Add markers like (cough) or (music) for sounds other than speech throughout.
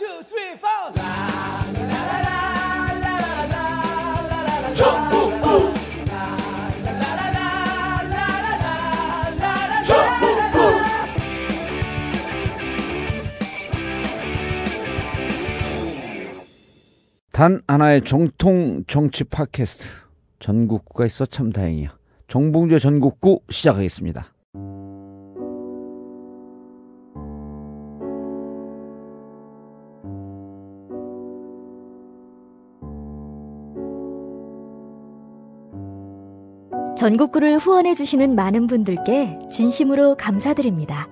two, three, four. 단 하나의 정통 정치 팟캐스트 전국구가 있어 참 다행이야. 정봉주의 전국구 시작하겠습니다. 전국구를 후원해주시는 많은 분들께 진심으로 감사드립니다.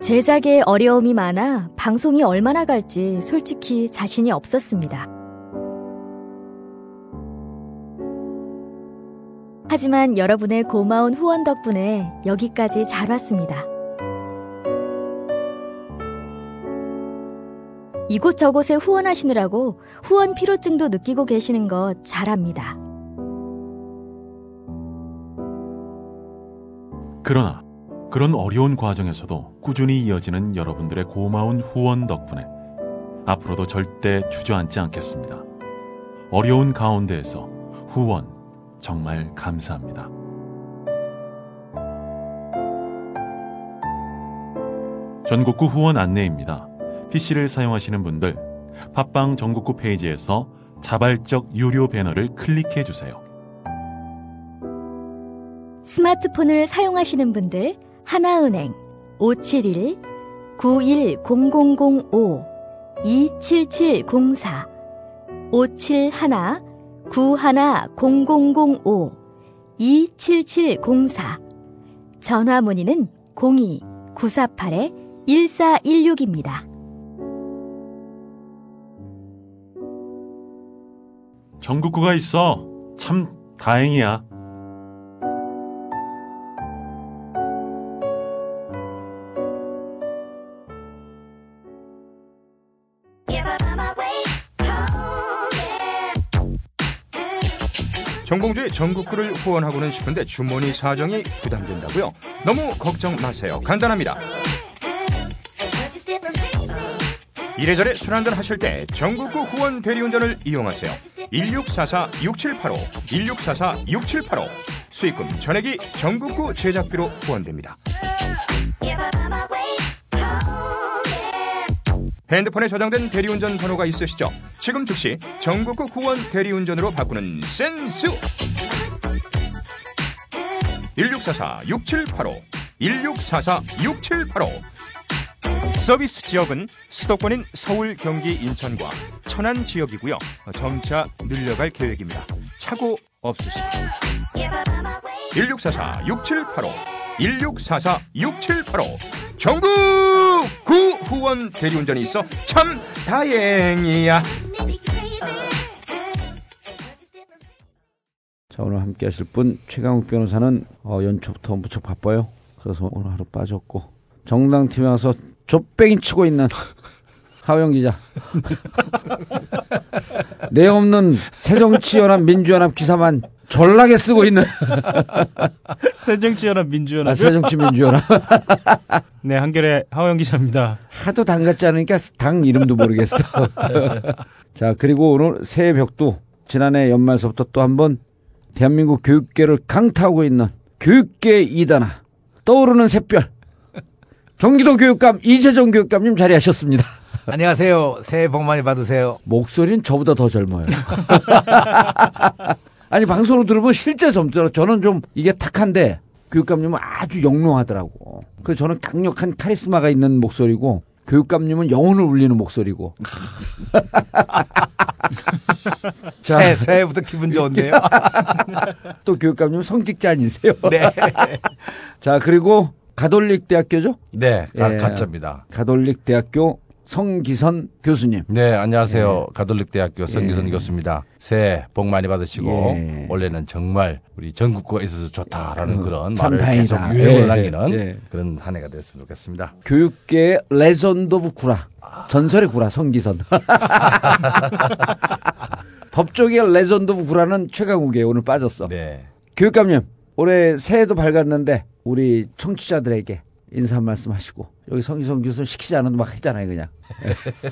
제작에 어려움이 많아 방송이 얼마나 갈지 솔직히 자신이 없었습니다. 하지만 여러분의 고마운 후원 덕분에 여기까지 잘 왔습니다. 이곳저곳에 후원하시느라고 후원 피로증도 느끼고 계시는 것 잘합니다. 그러나 그런 어려운 과정에서도 꾸준히 이어지는 여러분들의 고마운 후원 덕분에 앞으로도 절대 주저앉지 않겠습니다. 어려운 가운데에서 후원 정말 감사합니다. 전국구 후원 안내입니다. PC를 사용하시는 분들 팟빵 전국구 페이지에서 자발적 유료 배너를 클릭해 주세요. 스마트폰을 사용하시는 분들 하나은행 571 910005 27704 571 910005 27704 전화 문의는 02 948 1416입니다. 전국구가 있어 참 다행이야. 정봉주의 전국구를 후원하고는 싶은데 주머니 사정이 부담된다고요? 너무 걱정 마세요. 간단합니다. 이래저래 술 한잔 하실 때 전국구 후원 대리운전을 이용하세요. 1644-6785, 1644-6785. 수익금 전액이 전국구 제작비로 후원됩니다. 핸드폰에 저장된 대리운전 번호가 있으시죠? 지금 즉시 전국구 후원 대리운전으로 바꾸는 센스! 1644-6785, 1644-6785. 서비스 지역은 수도권인 서울, 경기, 인천과 천안 지역이고요. 점차 늘려갈 계획입니다. 차고 없으시고 1644-6785 1644-6785 전국 구 후원 대리운전이 있어 참 다행이야. 자 오늘 함께 하실 분 최강욱 변호사는 어, 연초부터 무척 바빠요. 그래서 오늘 하루 빠졌고 정당팀에 와서 좆뱅이 치고 있는 하영 기자. 내용 없는 새정치연합 민주연합 기사만 졸라게 쓰고 있는 새정치연합 민주연합. 아, 새정치 민주연합. 네, 한결의 하호영 기자입니다. 하도 당 같지 않으니까 당 이름도 모르겠어. 자, 그리고 오늘 새해 벽도 지난해 연말서부터 또 한번 대한민국 교육계를 강타하고 있는 교육계 이단아 떠오르는 샛별 경기도 교육감 이재정 교육감님 자리하셨습니다. (laughs) 안녕하세요. 새해 복 많이 받으세요. 목소리는 저보다 더 젊어요. (laughs) 아니 방송으로 들으면 실제 젊더라. 저는 좀 이게 탁한데 교육감님은 아주 영롱하더라고. 그 저는 강력한 카리스마가 있는 목소리고 교육감님은 영혼을 울리는 목소리고. 자, (laughs) 새해, 새해부터 기분 좋은데요. 또 교육감님은 성직자 아니세요? 네. 자 그리고 가톨릭 대학교죠? 네, 가, 예. 가짜입니다. 가톨릭 대학교 성기선 교수님. 네, 안녕하세요. 가톨릭 대학교 성기선 예. 교수입니다. 새해 복 많이 받으시고 예. 올해는 정말 우리 전국구가 있어서 좋다라는 그런 참 말을 계속 다행이다. 유행을 예, 남기는 예. 그런 한 해가 됐으면 좋겠습니다. 교육계의 Legend of 구라. 전설의 구라, 성기선. (laughs) 법조계의 Legend of 구라는 최강욱이 오늘 빠졌어. 네. 교육감님, 올해 새해도 밝았는데 우리 청취자들에게 인사 한 말씀 하시고 여기 성기성 교수 시키지 않아도 막 했잖아요 그냥.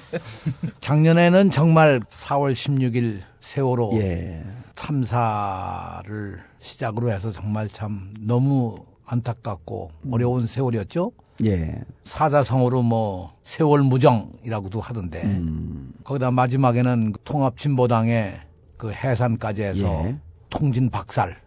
(laughs) 작년에는 정말 4월 16일 세월호 예. 참사를 시작으로 해서 정말 참 너무 안타깝고 어려운 세월이었죠. 예. 사자성어로 뭐 세월 무정이라고도 하던데 음. 거기다 마지막에는 그 통합진보당의 그 해산까지 해서 예. 통진 박살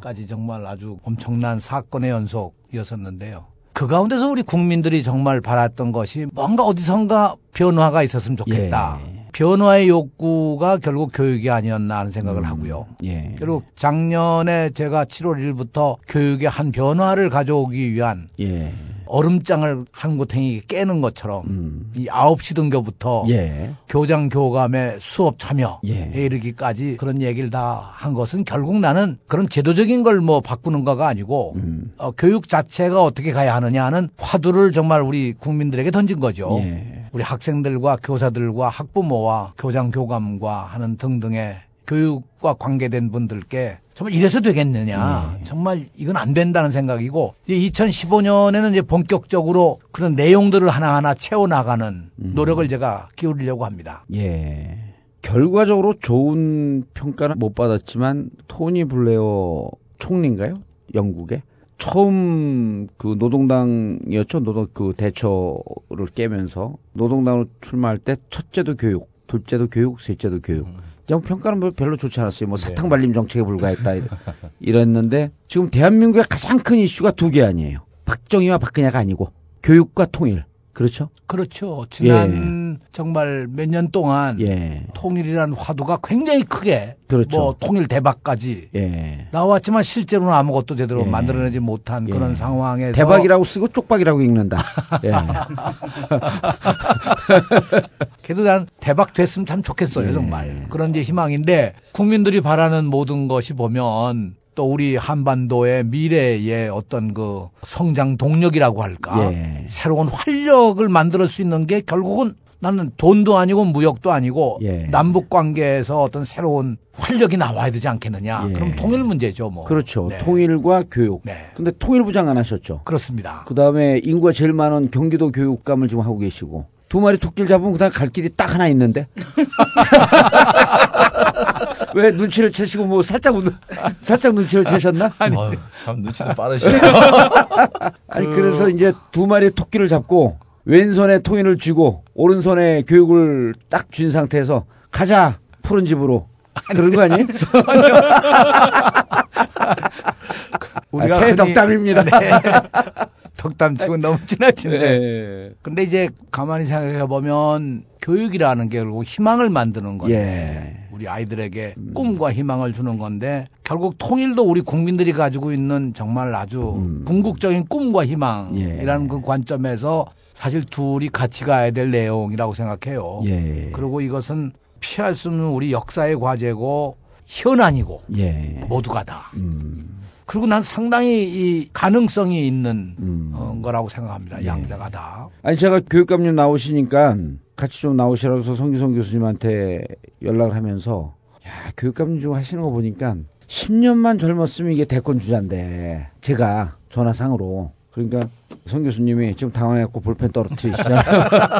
까지 어. 정말 아주 엄청난 사건의 연속이었었는데요. 그 가운데서 우리 국민들이 정말 바랐던 것이 뭔가 어디선가 변화가 있었으면 좋겠다. 예. 변화의 욕구가 결국 교육이 아니었나 하는 생각을 하고요. 예. 결국 작년에 제가 7월 1일부터 교육의 한 변화를 가져오기 위한 예. 얼음장을 한 고탱이 깨는 것처럼 음. 이 9시 등교부터 예. 교장 교감의 수업 참여에 예. 이르기까지 그런 얘기를 다 한 것은 결국 나는 그런 제도적인 걸 뭐 바꾸는 거가 아니고 음. 어, 교육 자체가 어떻게 가야 하느냐 하는 화두를 정말 우리 국민들에게 던진 거죠. 예. 우리 학생들과 교사들과 학부모와 교장 교감과 하는 등등의 교육과 관계된 분들께 정말 이래서 되겠느냐. 정말 이건 안 된다는 생각이고 이제 2015년에는 이제 본격적으로 그런 내용들을 하나하나 채워나가는 노력을 제가 기울이려고 합니다. 예. 결과적으로 좋은 평가는 못 받았지만 토니 블레어 총리인가요? 영국에 처음 그 노동당이었죠. 노동 그 대처를 깨면서 노동당으로 출마할 때 첫째도 교육, 둘째도 교육, 셋째도 교육. 좀 평가는 뭐 별로 좋지 않았어요. 뭐 사탕 발림 정책에 불과했다 (laughs) 이랬는데 지금 대한민국의 가장 큰 이슈가 두 개 아니에요. 박정희와 박근혜가 아니고 교육과 통일. 그렇죠? 그렇죠. 지난 정말 몇 년 동안 예. 통일이라는 화두가 굉장히 크게 그렇죠. 뭐 통일 대박까지 예. 나왔지만 실제로는 아무것도 제대로 예. 만들어내지 못한 예. 그런 상황에서 대박이라고 쓰고 쪽박이라고 읽는다. 예. (laughs) 그래도 난 대박 됐으면 참 좋겠어요, 예. 정말. 그런 이제 희망인데 국민들이 바라는 모든 것이 보면 또 우리 한반도의 미래의 어떤 그 성장 동력이라고 할까. 예. 새로운 활력을 만들 수 있는 게 결국은 나는 돈도 아니고 무역도 아니고 예. 남북 관계에서 어떤 새로운 활력이 나와야 되지 않겠느냐. 예. 그럼 통일 문제죠, 뭐. 그렇죠. 네. 통일과 교육. 네. 근데 통일 부장 안 하셨죠. 그렇습니다. 그 다음에 인구가 제일 많은 경기도 교육감을 지금 하고 계시고 두 마리 토끼를 잡으면 그다음 갈 길이 딱 하나 있는데 (laughs) 왜 눈치를 채시고 뭐 살짝 웃- 살짝 눈치를 채셨나? 아니, 어휴, 참 눈치도 빠르시네요. (laughs) 그래서 이제 두 마리 토끼를 잡고 왼손에 통일을 쥐고 오른손에 교육을 딱 쥔 상태에서 가자 푸른 집으로 그런 거 아니에요? (laughs) 아, 새 흔히- 덕담입니다. 네. 덕담치고 너무 지나치네. 네. 근데 이제 가만히 생각해 보면 교육이라는 게 결국 희망을 만드는 건데 예. 우리 아이들에게 꿈과 희망을 주는 건데 결국 통일도 우리 국민들이 가지고 있는 정말 아주 궁극적인 꿈과 희망이라는 예. 그 관점에서 사실 둘이 같이 가야 될 내용이라고 생각해요. 예. 그리고 이것은 피할 수 없는 우리 역사의 과제고 현안이고 예. 모두가 다. 음. 그리고 난 상당히 이 가능성이 있는 음. 어, 거라고 생각합니다. 양자가 다. 아니 제가 교육감님 나오시니까 같이 좀 나오시라고 해서 성기성 교수님한테 연락을 하면서 야 교육감님 좀 하시는 거 보니까 10년만 젊었으면 이게 대권 주자인데 제가 전화상으로 그러니까 성 교수님이 지금 당황했고 볼펜 떨어뜨리시잖아요.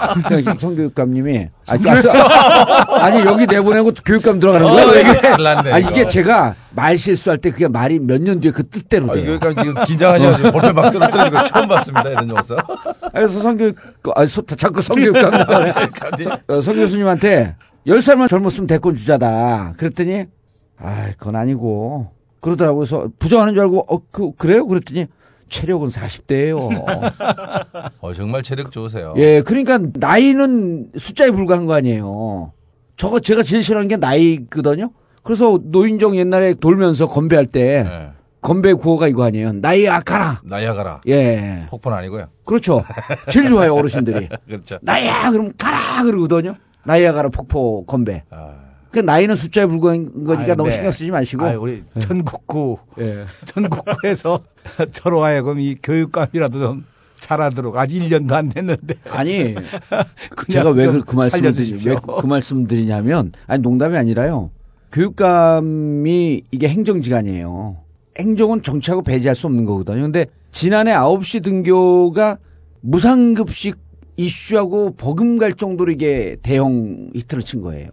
(laughs) 성 교육감님이 아니, (laughs) 아니 여기 내보내고 교육감 들어가는 거예요. 어, 이게 났네, 아. 이게 제가 말 실수할 때 그게 말이 몇 년 뒤에 그 뜻대로 아, 돼요. 여기까지 지금 긴장하셔가지고 볼펜 막 떨어뜨리는 거 처음 봤습니다. 이런 적 없어. 그래서 성 교육, 아, 소, 자꾸 성 교육감, (laughs) 어, 성 교수님한테 10살만 젊었으면 대권 주자다. 그랬더니, 아, 그건 아니고. 그러더라고요. 그래서 부정하는 줄 알고, 어, 그, 그래요? 그랬더니, 체력은 40대예요 (laughs) 어, 정말 체력 좋으세요. 예, 그러니까 나이는 숫자에 불과한 거 아니에요. 저거 제가 제일 싫어하는 게 나이거든요. 그래서 노인정 옛날에 돌면서 건배할 때 네. 건배 구호가 이거 아니에요. 나이 아까라. 나야가라. 예. 폭포는 아니고요. 그렇죠. 제일 좋아요, 어르신들이. (laughs) 그렇죠. 나야 그럼 가라 그러거든요. 나야 가라 폭포 건배. 아, 그 나이는 숫자에 불과한 거니까 아이, 너무 네. 신경 쓰지 마시고. 아이, 우리 전국구 예. 전국구에서 저로 (laughs) 하여금 이 교육감이라도 좀 잘하도록 아직 1년도 안 됐는데 아니 (laughs) 제가 왜좀그 말씀을 드리. 왜그 말씀 드리냐면 아니 농담이 아니라요. 교육감이 이게 행정기관이에요. 행정은 정치하고 배제할 수 없는 거거든요. 근데 지난해 9시 등교가 무상급식 이슈하고 버금갈 정도로 이게 대형 히트를 친 거예요.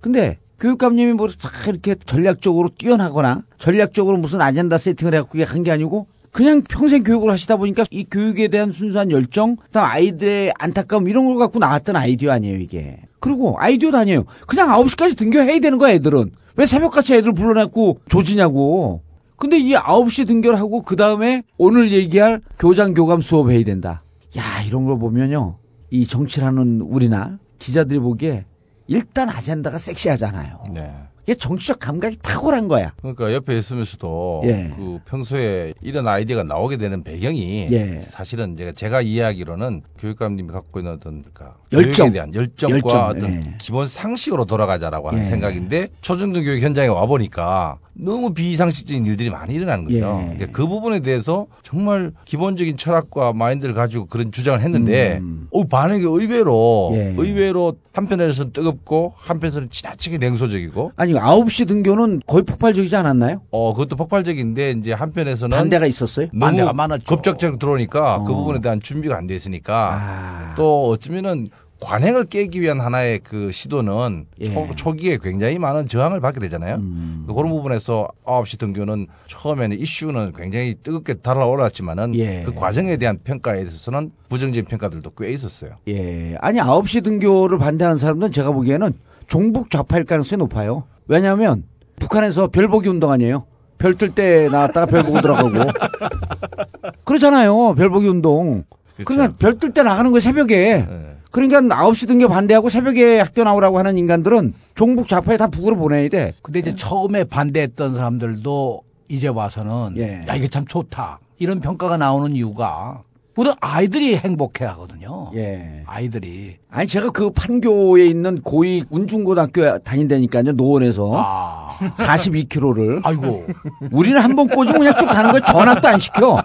근데 교육감님이 뭐다 이렇게 전략적으로 뛰어나거나 전략적으로 무슨 아젠다 세팅을 해갖고 한게 아니고 그냥 평생 교육을 하시다 보니까 이 교육에 대한 순수한 열정, 그다음 아이들의 안타까움 이런 걸 갖고 나왔던 아이디어 아니에요 이게. 그리고 아이디어도 아니에요. 그냥 9시까지 등교해야 되는 거야 애들은. 왜 새벽같이 애들 불러내고 조지냐고. 근데 이 9시 등교를 하고 그 다음에 오늘 얘기할 교장 교감 수업 해야 된다. 야 이런 걸 보면요. 이 정치라는 우리나 기자들이 보기에 일단 아젠다가 섹시하잖아요. 네. 이게 정치적 감각이 탁월한 거야. 그러니까 옆에 있으면서도 예. 그 평소에 이런 아이디어가 나오게 되는 배경이 예. 사실은 제가 제가 이해하기로는 교육감님이 갖고 있는 어떤 그러니까 열정. 교육에 대한 열정과 열정, 어떤 예. 기본 상식으로 돌아가자라고 하는 예. 생각인데 초중등 교육 현장에 와 보니까 너무 비상식적인 일들이 많이 일어나는 거죠. 예. 그러니까 그 부분에 대해서 정말 기본적인 철학과 마인드를 가지고 그런 주장을 했는데 음. 어, 반응이 의외로 예. 의외로 한편에서는 뜨겁고 한편에서는 지나치게 냉소적이고 아니 9시 등교는 거의 폭발적이지 않았나요? 어, 그것도 폭발적인데 이제 한편에서는 반대가 있었어요? 반대가 많았죠. 급작적으로 들어오니까 그 어. 부분에 대한 준비가 안 돼 있으니까 아. 또 어쩌면은 관행을 깨기 위한 하나의 그 시도는 예. 초, 초기에 굉장히 많은 저항을 받게 되잖아요. 음. 그런 부분에서 9시 등교는 처음에는 이슈는 굉장히 뜨겁게 달아올랐지만은 예. 그 과정에 대한 평가에 있어서는 부정적인 평가들도 꽤 있었어요. 예. 아니 9시 등교를 반대하는 사람들은 제가 보기에는 종북 좌파일 가능성이 높아요. 왜냐하면 북한에서 별보기 운동 아니에요. 별 뜰 때 나왔다가 별 보고 들어가고. (laughs) 그렇잖아요. 별보기 운동. 그렇죠. 그러니까 별 뜰 때 나가는 거예요, 새벽에. 예. 그러니까 9시 등교 반대하고 새벽에 학교 나오라고 하는 인간들은 종북 좌파에 다 북으로 보내야 돼. 근데 이제 처음에 반대했던 사람들도 이제 와서는 예. 야 이게 참 좋다 이런 평가가 나오는 이유가 모든 아이들이 행복해 하거든요. 예. 아이들이 아니 제가 그 판교에 있는 고위 운중고등학교 다닌다니까요 노원에서. 아. 42km를. 아이고. 우리는 한 번 꽂으면 그냥 쭉 가는 거야. 전화도 안 시켜.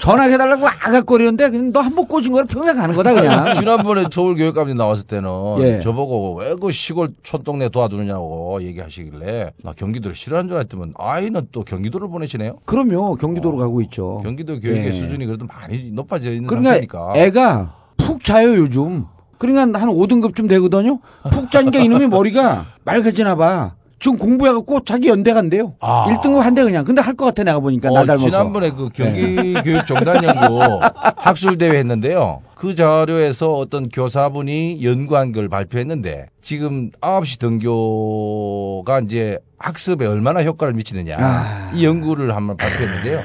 전화해달라고 아각거리는데 그냥 너 한 번 꽂은 거를 평생 가는 거다 그냥. 지난번에 서울 교육감님 나왔을 때는 예. 저보고 왜 그 시골 촌동네 도와주느냐고 얘기하시길래 나 경기도를 싫어하는 줄 알았더니 아이는 또 경기도를 보내시네요. 그럼요. 경기도로 가고 있죠. 경기도 교육의 예. 수준이 그래도 많이 높아져 있는 그러니까 상태니까. 애가 푹 자요 요즘 그러니까 한 5등급쯤 되거든요 푹 자니까 이놈의 머리가 맑아지나 봐 지금 공부해갖고 자기 연대 간대요 아. 1등급 한대 그냥 근데 할 것 같아 내가 보니까 나 어, 닮아서 네. 지난번에 그 경기교육정단연구 (laughs) 학술대회 했는데요. 그 자료에서 어떤 교사분이 연구한 걸 발표했는데 지금 9시 등교가 이제 학습에 얼마나 효과를 미치느냐 아. 이 연구를 한번 발표했는데요.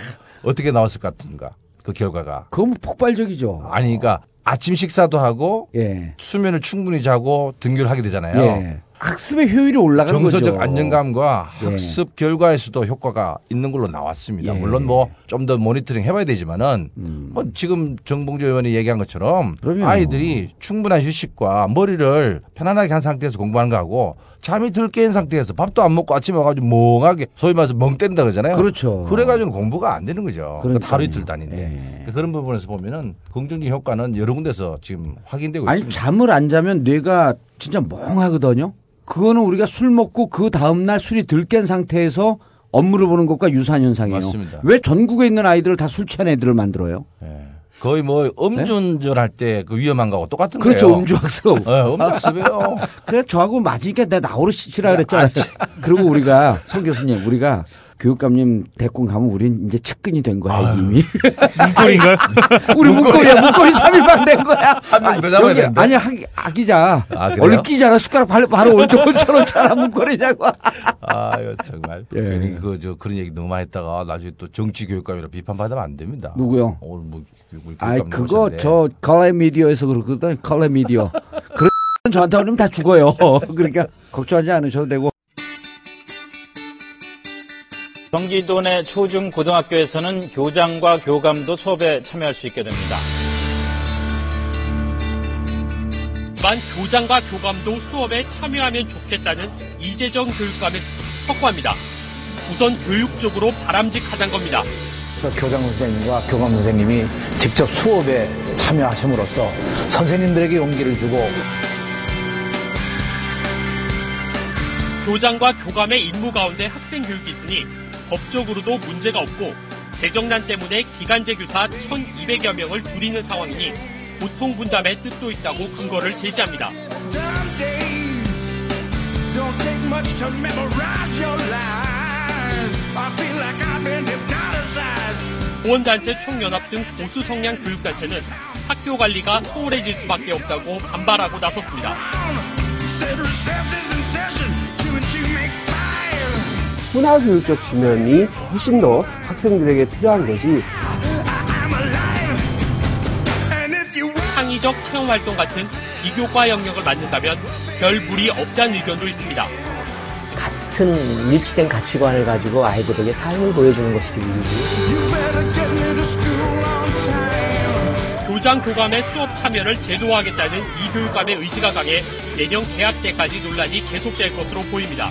어떻게 나왔을 것 같은가 그 결과가. 그거 뭐 폭발적이죠 아니 그러니까 아침 식사도 하고 예. 수면을 충분히 자고 등교를 하게 되잖아요. 예. 학습의 효율이 올라가는 정서적 거죠. 안정감과 예. 학습 결과에서도 효과가 있는 걸로 나왔습니다. 예. 물론 뭐 좀 더 모니터링 해봐야 되지만은 음. 뭐 지금 정봉조 의원이 얘기한 것처럼 그럼요. 아이들이 충분한 휴식과 머리를 편안하게 한 상태에서 공부하는 거하고 잠이 들 깨인 상태에서 밥도 안 먹고 아침에 와가지고 멍하게 소위 말해서 멍 때린다 그러잖아요. 그렇죠. 그래가지고 공부가 안 되는 거죠. 그러니까 하루 이틀 다닌데 예. 그러니까 그런 부분에서 보면은 긍정적인 효과는 여러 군데서 지금 확인되고 아니 있습니다. 잠을 안 자면 뇌가 진짜 멍하거든요. 그거는 우리가 술 먹고 그 다음 날 술이 덜 깬 상태에서 업무를 보는 것과 유사한 현상이에요. 맞습니다. 왜 전국에 있는 아이들을 다 술 취한 애들을 만들어요? 예. 거의 뭐 음주운전 할때 그 위험한 거하고 똑같은 네? 그렇죠. 거예요. 음주학습. 예, 음주학습이에요. (laughs) 그래 저하고 맞으니까 내가 나오러 시키라 그랬잖아요. 그리고 우리가 송 교수님 우리가 교육감님 대권 가면 우린 이제 측근이 된 거야 이미. (laughs) 문고리인가요? 우리 문고리야 문고리 3일만 된 거야. 한명더 잡아야 여기 되는데. 아니 학, 아기자. 아? 얼른 끼잖아 숟가락 바로 바로 얹어놓잖아 문고리냐고. 아유 정말. 예. 괜히 그저 그런 얘기 너무 많이 했다가 나중에 또 정치 교육감이라 비판받으면 안 됩니다. 누구요? 오늘 뭐 아이 나오셨는데. 그거 저 컬러 미디어에서 그러거든 컬러 미디어. 그런 (laughs) 저한테 그러면 다 죽어요. (laughs) 그러니까 걱정하지 않으셔도 되고. 경기도 내 초중 고등학교에서는 교장과 교감도 수업에 참여할 수 있게 됩니다. 만 교장과 교감도 수업에 참여하면 좋겠다는 이재정 교육감의 확고합니다. 우선 교육적으로 바람직하다는 겁니다. 그래서 교장 선생님과 교감 선생님이 직접 수업에 참여하심으로써 선생님들에게 용기를 주고 교장과 교감의 임무 가운데 학생 교육이 있으니 법적으로도 문제가 없고 재정난 때문에 기간제 교사 1,200여 명을 줄이는 상황이니 고통 분담의 뜻도 있다고 근거를 제시합니다. 보원단체 총연합 등 보수 성향 교육단체는 학교 관리가 소홀해질 수밖에 없다고 반발하고 나섰습니다. 문화교육적 측면이 훨씬 더 학생들에게 필요한 것이 I'm alive. And if you 창의적 체험 활동 같은 비교과 영역을 만든다면 별 무리 없다는 의견도 있습니다. 같은 일치된 가치관을 가지고 아이들에게 삶을 보여주는 것이 교육이고 better get me to school on time. 교장 교감의 수업 참여를 제도화하겠다는 이 교육감의 의지가 강해 내년 개학 때까지 논란이 계속될 것으로 보입니다.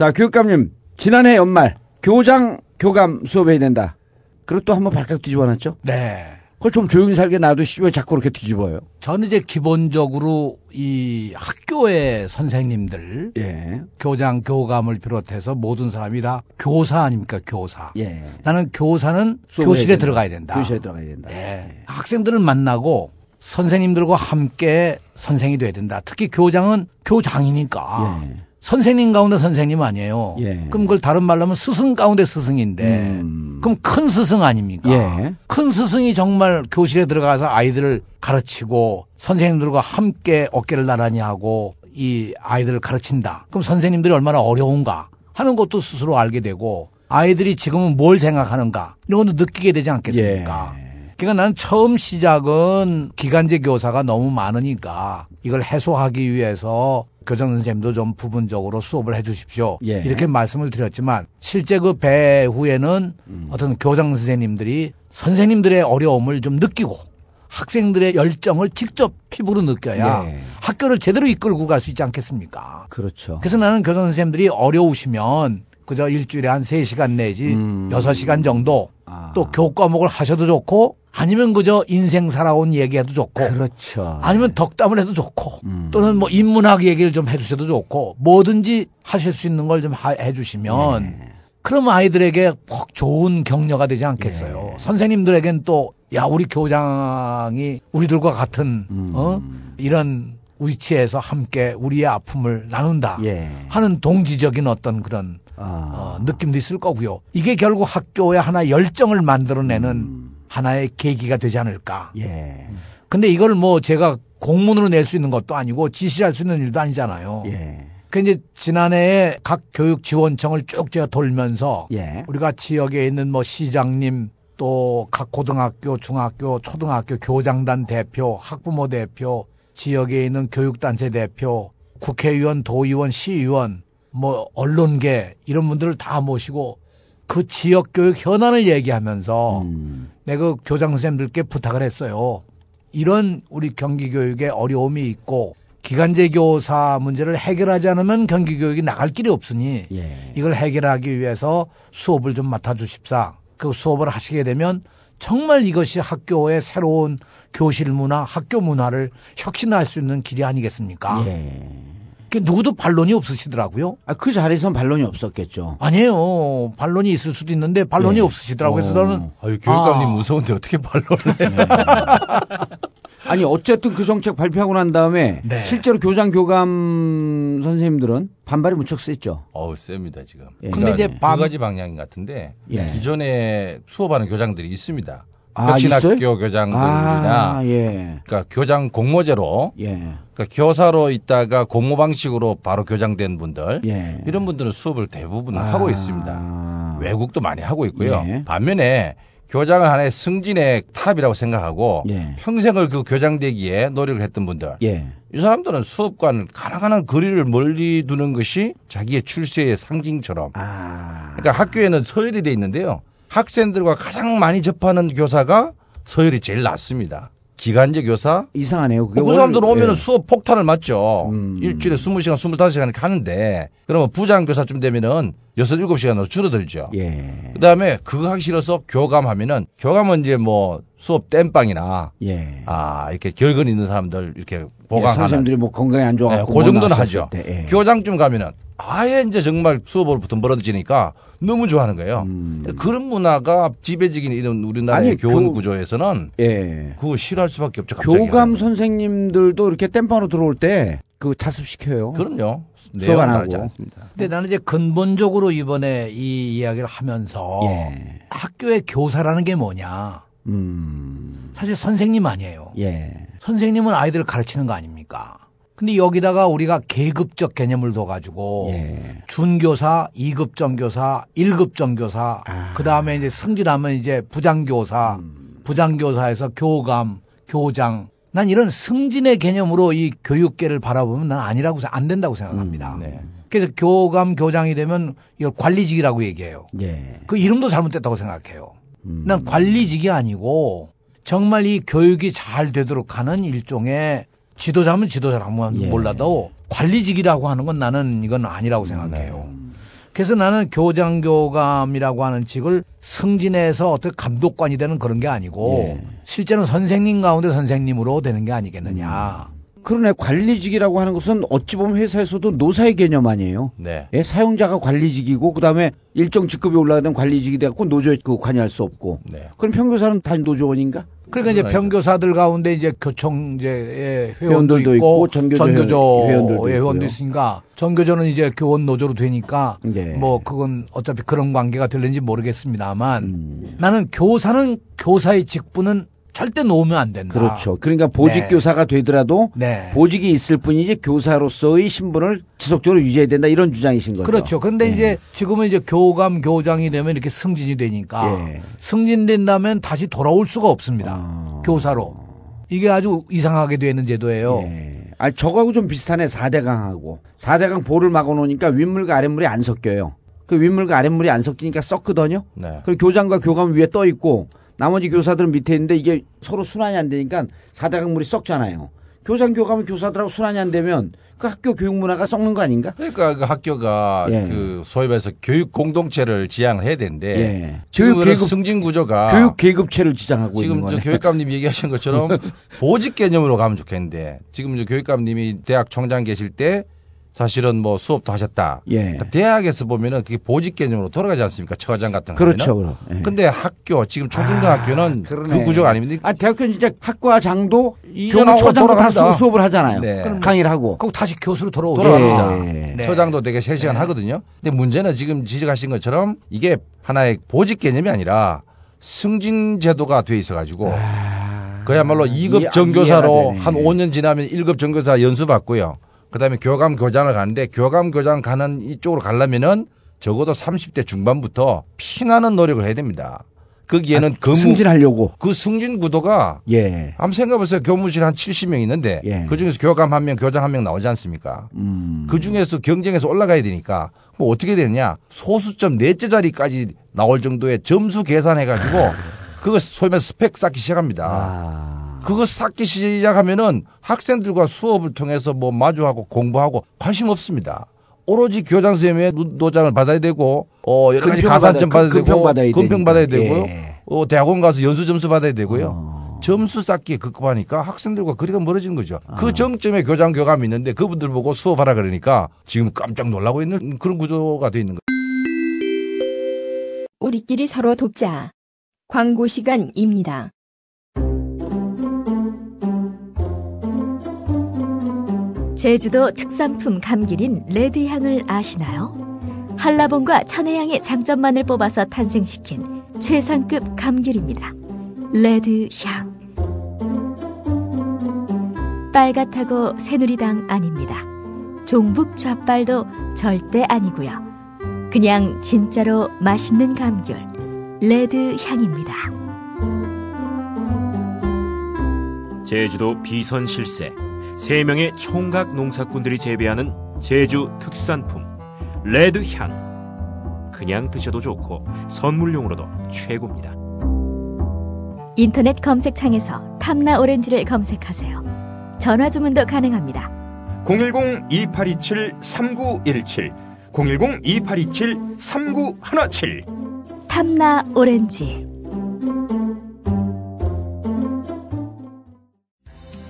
자, 교육감님, 지난해 연말 교장 교감 수업해야 된다. 그리고 또 한번 발칵 뒤집어 놨죠? 네. 그걸 좀 조용히 살게 놔두시 왜 자꾸 그렇게 뒤집어요? 저는 이제 기본적으로 이 학교의 선생님들, 예. 교장, 교감을 비롯해서 모든 사람이 다 교사 아닙니까? 교사. 예. 나는 교사는 교실에. 들어가야 된다. 교실에 들어가야 된다. 예. 학생들을 만나고 선생님들과 함께 선생이 돼야 된다. 특히 교장은 교장이니까. 선생님 가운데 선생님 아니에요. 예. 그럼 그걸 다른 말로 하면 스승 가운데 스승인데 그럼 큰 스승 아닙니까? 예. 큰 스승이 정말 교실에 들어가서 아이들을 가르치고 선생님들과 함께 어깨를 나란히 하고 이 아이들을 가르친다. 그럼 선생님들이 얼마나 어려운가 하는 것도 스스로 알게 되고 아이들이 지금은 뭘 생각하는가 이런 것도 느끼게 되지 않겠습니까? 그러니까 나는 처음 시작은 기간제 교사가 너무 많으니까 이걸 해소하기 위해서 교장 선생님도 좀 부분적으로 수업을 해 주십시오. 예. 이렇게 말씀을 드렸지만 실제 그 배후에는 어떤 교장 선생님들이 선생님들의 어려움을 좀 느끼고 학생들의 열정을 직접 피부로 느껴야 예. 학교를 제대로 이끌고 갈 수 있지 않겠습니까? 그렇죠. 그래서 나는 교장 선생님들이 어려우시면 그저 일주일에 한 3시간 내지 음. 여섯 시간 정도 아. 또 교과목을 하셔도 좋고 아니면 그저 인생 살아온 얘기해도 좋고 그렇죠. 아니면 덕담을 해도 좋고 음. 또는 뭐 인문학 얘기를 좀 해주셔도 좋고 뭐든지 하실 수 있는 걸 좀 해주시면 네. 그럼 아이들에게 꼭 좋은 격려가 되지 않겠어요. 예. 선생님들에겐 또 야 우리 교장이 우리들과 같은 음. 어 이런 위치에서 함께 우리의 아픔을 나눈다 예. 하는 동지적인 어떤 그런 아. 어, 느낌도 있을 거고요. 이게 결국 학교의 하나 열정을 만들어내는 음. 하나의 계기가 되지 않을까. 예. 근데 이걸 뭐 제가 공문으로 낼 수 있는 것도 아니고 지시할 수 있는 일도 아니잖아요. 예. 그 이제 지난해에 각 교육 지원청을 쭉 제가 돌면서 예. 우리가 지역에 있는 뭐 시장님 또 각 고등학교, 중학교, 초등학교 교장단 대표, 학부모 대표, 지역에 있는 교육단체 대표, 국회의원, 도의원, 시의원, 뭐 언론계 이런 분들을 다 모시고 그 지역 교육 현안을 얘기하면서 내가 그 교장 선생님들께 부탁을 했어요. 이런 우리 경기 교육에 어려움이 있고 기간제 교사 문제를 해결하지 않으면 경기 교육이 나갈 길이 없으니 예. 이걸 해결하기 위해서 수업을 좀 맡아 주십사. 그 수업을 하시게 되면 정말 이것이 학교의 새로운 교실 문화, 학교 문화를 혁신할 수 있는 길이 아니겠습니까? 예. 그 누구도 반론이 없으시더라고요. 아, 그 자리에선 반론이 없었겠죠. 아니에요. 반론이 있을 수도 있는데 반론이 예. 없으시더라고요. 그래서 어. 저는 아유, 교육감님 아. 무서운데 어떻게 반론을 해? (laughs) 아니 어쨌든 그 정책 발표하고 난 다음에 네. 실제로 교장 교감 선생님들은 반발이 무척 셌죠. 어우, 셉니다, 지금. 예. 근데 이제 두 밤- 가지 방향 같은데 예. 기존에 수업하는 교장들이 있습니다. 아, 혁신학교 있어요? 교장들이나 아, 예. 그러니까 교장 공모제로 예. 그러니까 교사로 있다가 공모 방식으로 바로 교장된 분들 예. 이런 분들은 수업을 대부분 아. 하고 있습니다. 외국도 많이 하고 있고요. 예. 반면에 교장은 하나의 승진의 탑이라고 생각하고 예. 평생을 그 교장되기에 노력을 했던 분들 예. 이 사람들은 수업과는 가능한 거리를 멀리 두는 것이 자기의 출세의 상징처럼 아. 그러니까 학교에는 서열이 돼 있는데요. 학생들과 가장 많이 접하는 교사가 서열이 제일 낮습니다. 기간제 교사. 이상하네요. 그게 그 사람들은 월- 오면은 예. 수업 폭탄을 맞죠. 음. 일주일에 20시간, 25시간 이렇게 하는데 그러면 부장 교사쯤 되면은 6, 7시간으로 줄어들죠. 예. 그다음에 그거 하기 싫어서 교감 하면은 교감은 이제 뭐 수업 땜빵이나 예. 아, 이렇게 결근 있는 사람들 이렇게 보강하는 선생님들이 뭐 건강이 안 네, 좋아갖고 그 정도는 못 하죠. 때, 예. 교장쯤 가면은 아예 이제 정말 수업으로부터 멀어지니까 너무 좋아하는 거예요. 그런 문화가 지배적인 이런 우리나라의 음. 아니, 교원 교- 구조에서는 예. 그거 싫어할 수밖에 없죠. 갑자기. 교감 선생님들도 이렇게 땜빵으로 들어올 때 그 자습시켜요. 그럼요. 수업 안 하고. 않습니다. 근데 나는 이제 근본적으로 이번에 이 이야기를 하면서 예. 학교의 교사라는 게 뭐냐. 음. 사실 선생님 아니에요. 예. 선생님은 아이들을 가르치는 거 아닙니까? 근데 여기다가 우리가 계급적 개념을 둬가지고 예. 준교사, 2급 정교사, 1급 정교사, 아. 그 다음에 이제 승진하면 이제 부장교사, 음. 부장교사에서 교감, 교장. 난 이런 승진의 개념으로 이 교육계를 바라보면 난 아니라고, 생- 안 된다고 생각합니다. 음, 네. 그래서 교감, 교장이 되면 이걸 관리직이라고 얘기해요. 예. 그 이름도 잘못됐다고 생각해요. 음. 난 관리직이 아니고 정말 이 교육이 잘 되도록 하는 일종의 지도자면 지도자라면 예. 몰라도 관리직이라고 하는 건 나는 이건 아니라고 생각해요. 그래서 나는 교장 교감이라고 하는 직을 승진해서 어떻게 감독관이 되는 그런 게 아니고 예. 실제는 선생님 가운데 선생님으로 되는 게 아니겠느냐. 그러네 관리직이라고 하는 것은 어찌 보면 회사에서도 노사의 개념 아니에요. 네. 예, 사용자가 관리직이고 그다음에 일정 직급이 올라가면 관리직이 돼갖고 노조에 그 관여할 수 없고. 네. 그럼 평교사는 다 노조원인가? 그러니까 이제 평교사들 가운데 이제 교총제의 회원도 회원들도 있고, 있고 전교조 전교조 회원들도 의 회원도. 있으니까 전교조는 이제 교원 노조로 되니까 네. 뭐 그건 어차피 그런 관계가 될는지 모르겠습니다만 음. 나는 교사는 교사의 직분은 절대 놓으면 안 된다. 그렇죠. 그러니까 보직 네. 교사가 되더라도 네. 보직이 있을 뿐이지 교사로서의 신분을 지속적으로 유지해야 된다 이런 주장이신 거죠. 그렇죠. 근데 예. 이제 지금은 이제 교감 교장이 되면 이렇게 승진이 되니까 예. 승진된다면 다시 돌아올 수가 없습니다. 아. 교사로. 이게 아주 이상하게 되는 제도예요. 예. 아, 저거하고 좀 비슷하네. 4대강하고. 4대강 볼을 막아 놓으니까 윗물과 아랫물이 안 섞여요. 그 윗물과 아랫물이 안 섞이니까 썩거든요. 네. 그리고 교장과 교감 위에 떠 있고 나머지 교사들은 밑에 있는데 이게 서로 순환이 안 되니까 4대강 물이 썩잖아요. 교장 교감은 교사들하고 순환이 안 되면 그 학교 교육 문화가 썩는 거 아닌가? 그러니까 그 학교가 예. 그 소위 말해서 교육 공동체를 지향을 해야 되는데 예. 교육 계급- 승진 구조가 교육 계급체를 지장하고 있는 지금 저. 교육감님 얘기하신 것처럼 (laughs) 보직 개념으로 가면 좋겠는데 지금 저 교육감님이 대학 총장 계실 때 사실은 뭐 수업도 하셨다. 예. 그러니까 대학에서 보면은 그게 보직 개념으로 돌아가지 않습니까? 처과장 같은 거. 그렇죠. 그럼. 예. 근데 학교 지금 초중등학교는 그러네. 그 구조가 아닙니다. 아, 대학교는 진짜 학과 장도 이전하고 교무처장도 다. 수- 수업을 하잖아요. 네. 그럼 강의를 하고. 꼭 다시 교수로 돌아오죠. 돌아갑니다. 예. 네. 처장도 되게 3 시간 하거든요. 근데 문제는 지금 지적하신 것처럼 이게 하나의 보직 개념이 아니라 승진 제도가 돼 있어 가지고 그야말로 이- 2급 정교사로 아, 이해가 되네. 한 5년 지나면 1급 정교사 연수 받고요. 그다음에 교감 교장을 가는데 교감 교장 가는 이쪽으로 가려면은 적어도 30대 중반부터 피나는 노력을 해야 됩니다. 거기에는 아, 승진하려고. 그 승진 구도가 예. 한번 생각해보세요. 교무실 한 70명 있는데 예. 그 중에서 교감 한 명, 교장 한 명 나오지 않습니까? 음. 그 중에서 경쟁에서 올라가야 되니까 뭐 어떻게 되느냐 소수점 넷째 자리까지 나올 정도의 점수 계산해가지고 그거 소위 말해서 스펙 쌓기 시작합니다. 아. 그거 쌓기 시작하면은 학생들과 수업을 통해서 뭐 마주하고 공부하고 관심 없습니다. 오로지 교장 선생님의 노- 노장을 받아야 되고 어 여러 가지 가산점 받아야- 받아야 되고 근평 받아야 근평 받아야 되니까. 되고요. 예. 어 대학원 가서 연수 점수 받아야 되고요. 어. 점수 쌓기에 급급하니까 학생들과 거리가 멀어지는 거죠. 그 정점에 교장 교감이 있는데 그분들 보고 수업하라 그러니까 지금 깜짝 놀라고 있는 그런 구조가 돼 있는 거예요. 우리끼리 서로 돕자. 광고 시간입니다. 제주도 특산품 감귤인 레드향을 아시나요? 한라봉과 천혜향의 장점만을 뽑아서 탄생시킨 최상급 감귤입니다. 레드향. 빨갛다고 새누리당 아닙니다. 종북 좌빨도 절대 아니고요. 그냥 진짜로 맛있는 감귤 레드 향입니다. 제주도 비선 실세 세명의 총각 농사꾼들이 재배하는 제주 특산품 레드향 그냥 드셔도 좋고 선물용으로도 최고입니다. 인터넷 검색창에서 탐나 오렌지를 검색하세요. 전화 주문도 가능합니다. 010-2827-3917 010-2827-3917 탐나 오렌지.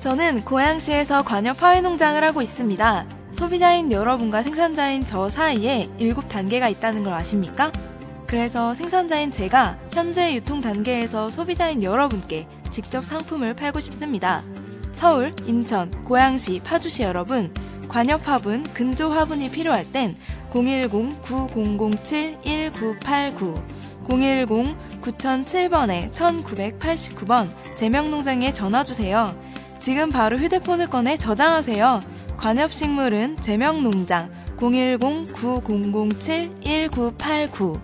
저는 고양시에서 관여 파회 농장을 하고 있습니다. 소비자인 여러분과 생산자인 저 사이에 7단계가 있다는 걸 아십니까? 그래서 생산자인 제가 현재 유통 단계에서 소비자인 여러분께 직접 상품을 팔고 싶습니다. 서울, 인천, 고양시, 파주시 여러분, 관여 화분, 근조 화분이 필요할 땐 010-9007-1989, 010-9007번에 1989번 제명농장에 전화주세요. 지금 바로 휴대폰을 꺼내 저장하세요. 관엽식물은 제명농장 010-9007-1989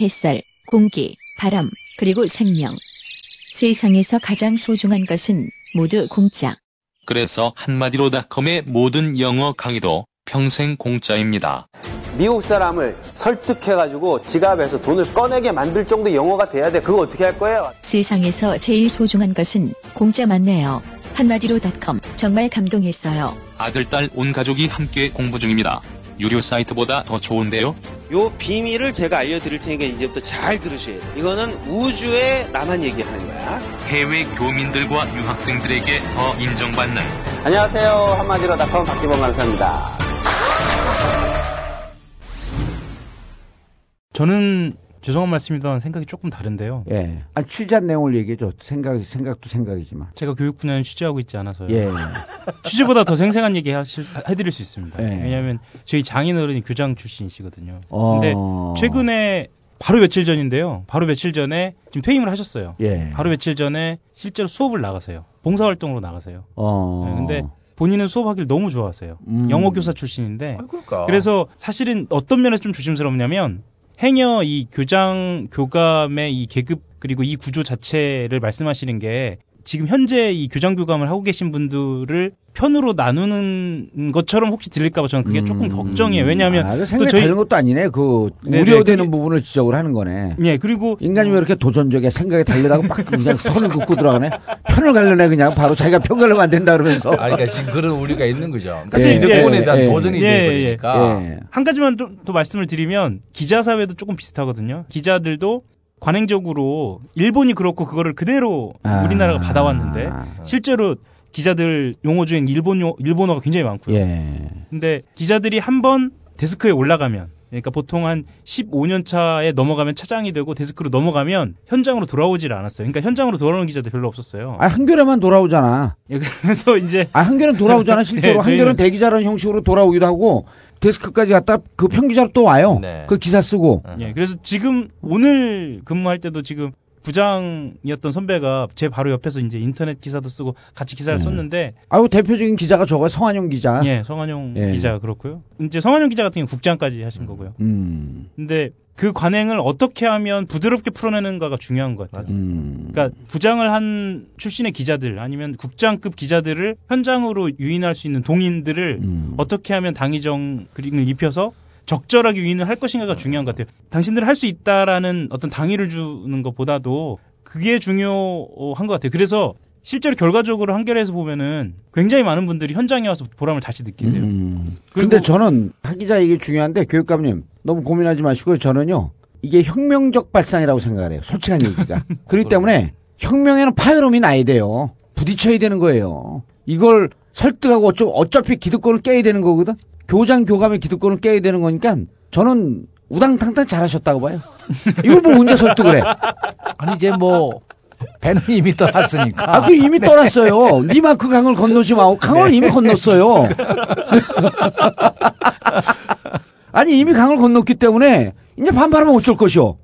햇살, 공기, 바람, 그리고 생명. 세상에서 가장 소중한 것은 모두 공짜. 그래서 한마디로 닷컴의 모든 영어 강의도 평생 공짜입니다. 미국 사람을 설득해가지고 지갑에서 돈을 꺼내게 만들 정도 영어가 돼야 돼. 그거 어떻게 할 거예요? 세상에서 제일 소중한 것은 공짜 맞네요. 한마디로 닷컴 정말 감동했어요. 아들, 딸, 온 가족이 함께 공부 중입니다. 유료 사이트보다 더 좋은데요? 요 비밀을 제가 알려드릴 테니까 이제부터 잘 들으셔야 돼요. 이거는 우주에 나만 얘기하는 거야. 해외 교민들과 유학생들에게 더 인정받는 안녕하세요. 한마디로 닷컴 박기범 강사입니다. 저는 죄송한 말씀이지만 생각이 조금 다른데요. 예. 아, 취재한 내용을 얘기해줘. 생각, 생각도 생각이지만. 제가 교육 분야는 취재하고 있지 않아서요. 예. (laughs) 취재보다 더 생생한 얘기 하실, 해드릴 수 있습니다. 예. 왜냐하면 저희 장인어른이 교장 출신이시거든요. 어. 근데 최근에 바로 며칠 전인데요. 바로 며칠 전에 지금 퇴임을 하셨어요. 예. 바로 며칠 전에 실제로 수업을 나가세요. 봉사활동으로 나가세요. 어. 네, 근데 본인은 수업하기를 너무 좋아하세요. 음. 영어 교사 출신인데. 그럴까? 그래서 사실은 어떤 면에서 좀 조심스럽냐면 행여 이 교장 교감의 이 계급 그리고 이 구조 자체를 말씀하시는 게 지금 현재 이 교장 교감을 하고 계신 분들을 편으로 나누는 것처럼 혹시 들릴까봐 저는 그게 조금 걱정이에요. 왜냐하면 아, 생각이 저희 다른 것도 아니네. 그 네네, 우려되는 그게- 부분을 지적을 하는 거네. 예 그리고 인간이 왜 이렇게 도전적이야? 생각이 달려다가 막 그냥 (laughs) 선을 긋고 들어가네. 편을 갈려내 그냥 바로 자기가 편 갈려면 안 된다 그러면서. 아니, 그러니까 지금 그런 우리가 있는 거죠. 사실 사실 이제- 대본에 대한 예, 도전이 예, 되어버리니까. 예. 한 가지만 좀 더 말씀을 드리면 기자 사회도 조금 비슷하거든요. 기자들도 관행적으로 일본이 그렇고 그거를 그대로 아. 우리나라가 받아왔는데 실제로 기자들 용어 중엔 일본 용 일본어가 굉장히 많고요. 예. 근데 기자들이 한번 데스크에 올라가면 그러니까 보통 한 15년 차에 넘어가면 차장이 되고 데스크로 넘어가면 현장으로 돌아오질 않았어요. 그러니까 현장으로 돌아오는 기자들 별로 없었어요. 아, 한겨레만 돌아오잖아. 예, 그래서 이제 아, 한겨레는 돌아오잖아, (laughs) 실제로. 네, 한겨레는 대기자라는 형식으로 돌아오기도 하고, 데스크까지 갔다 그 편기자로 또 와요. 네. 그 기사 쓰고. 예, 그래서 지금 오늘 근무할 때도 지금 부장이었던 선배가 제 바로 옆에서 이제 인터넷 기사도 쓰고 같이 기사를 네. 썼는데 아유, 대표적인 기자가 저거 성한용 기자. 예, 성한용 예. 기자 그렇고요. 이제 성한용 기자 같은 경우 국장까지 하신 거고요. 음. 근데 그 관행을 어떻게 하면 부드럽게 풀어내는가가 중요한 것 같아요. 음. 그러니까 부장을 한 출신의 기자들 아니면 국장급 기자들을 현장으로 유인할 수 있는 동인들을 음. 어떻게 하면 당의정 그림을 입혀서 적절하게 유인을 할 것인가가 중요한 것 같아요. 당신들 할 수 있다라는 어떤 당의를 주는 것보다도 그게 중요한 것 같아요. 그래서 실제로 결과적으로 한겨레에서 보면은 굉장히 많은 분들이 현장에 와서 보람을 다시 느끼세요. 음. 근데 저는 박 기자 얘기 중요한데 교육감님 너무 고민하지 마시고요. 저는요 이게 혁명적 발상이라고 생각을 해요. 솔직한 얘기가. (laughs) 그렇기 때문에 혁명에는 파열음이 나야 돼요. 부딪혀야 되는 거예요. 이걸 설득하고 어쩌, 어차피 기득권을 깨야 되는 거거든. 교장 교감의 기득권을 깨야 되는 거니까 저는 우당탕탕 잘하셨다고 봐요. 이걸 뭐 언제 설득을 해? 아니 이제 뭐 배는 이미 떠났으니까. 아, 그 이미 (laughs) 떠났어요. 니마 그 강을 건너지 마고 강을 이미 건넜어요. (laughs) 아니 이미 강을 건넜기 때문에 이제 반발하면 어쩔 것이오.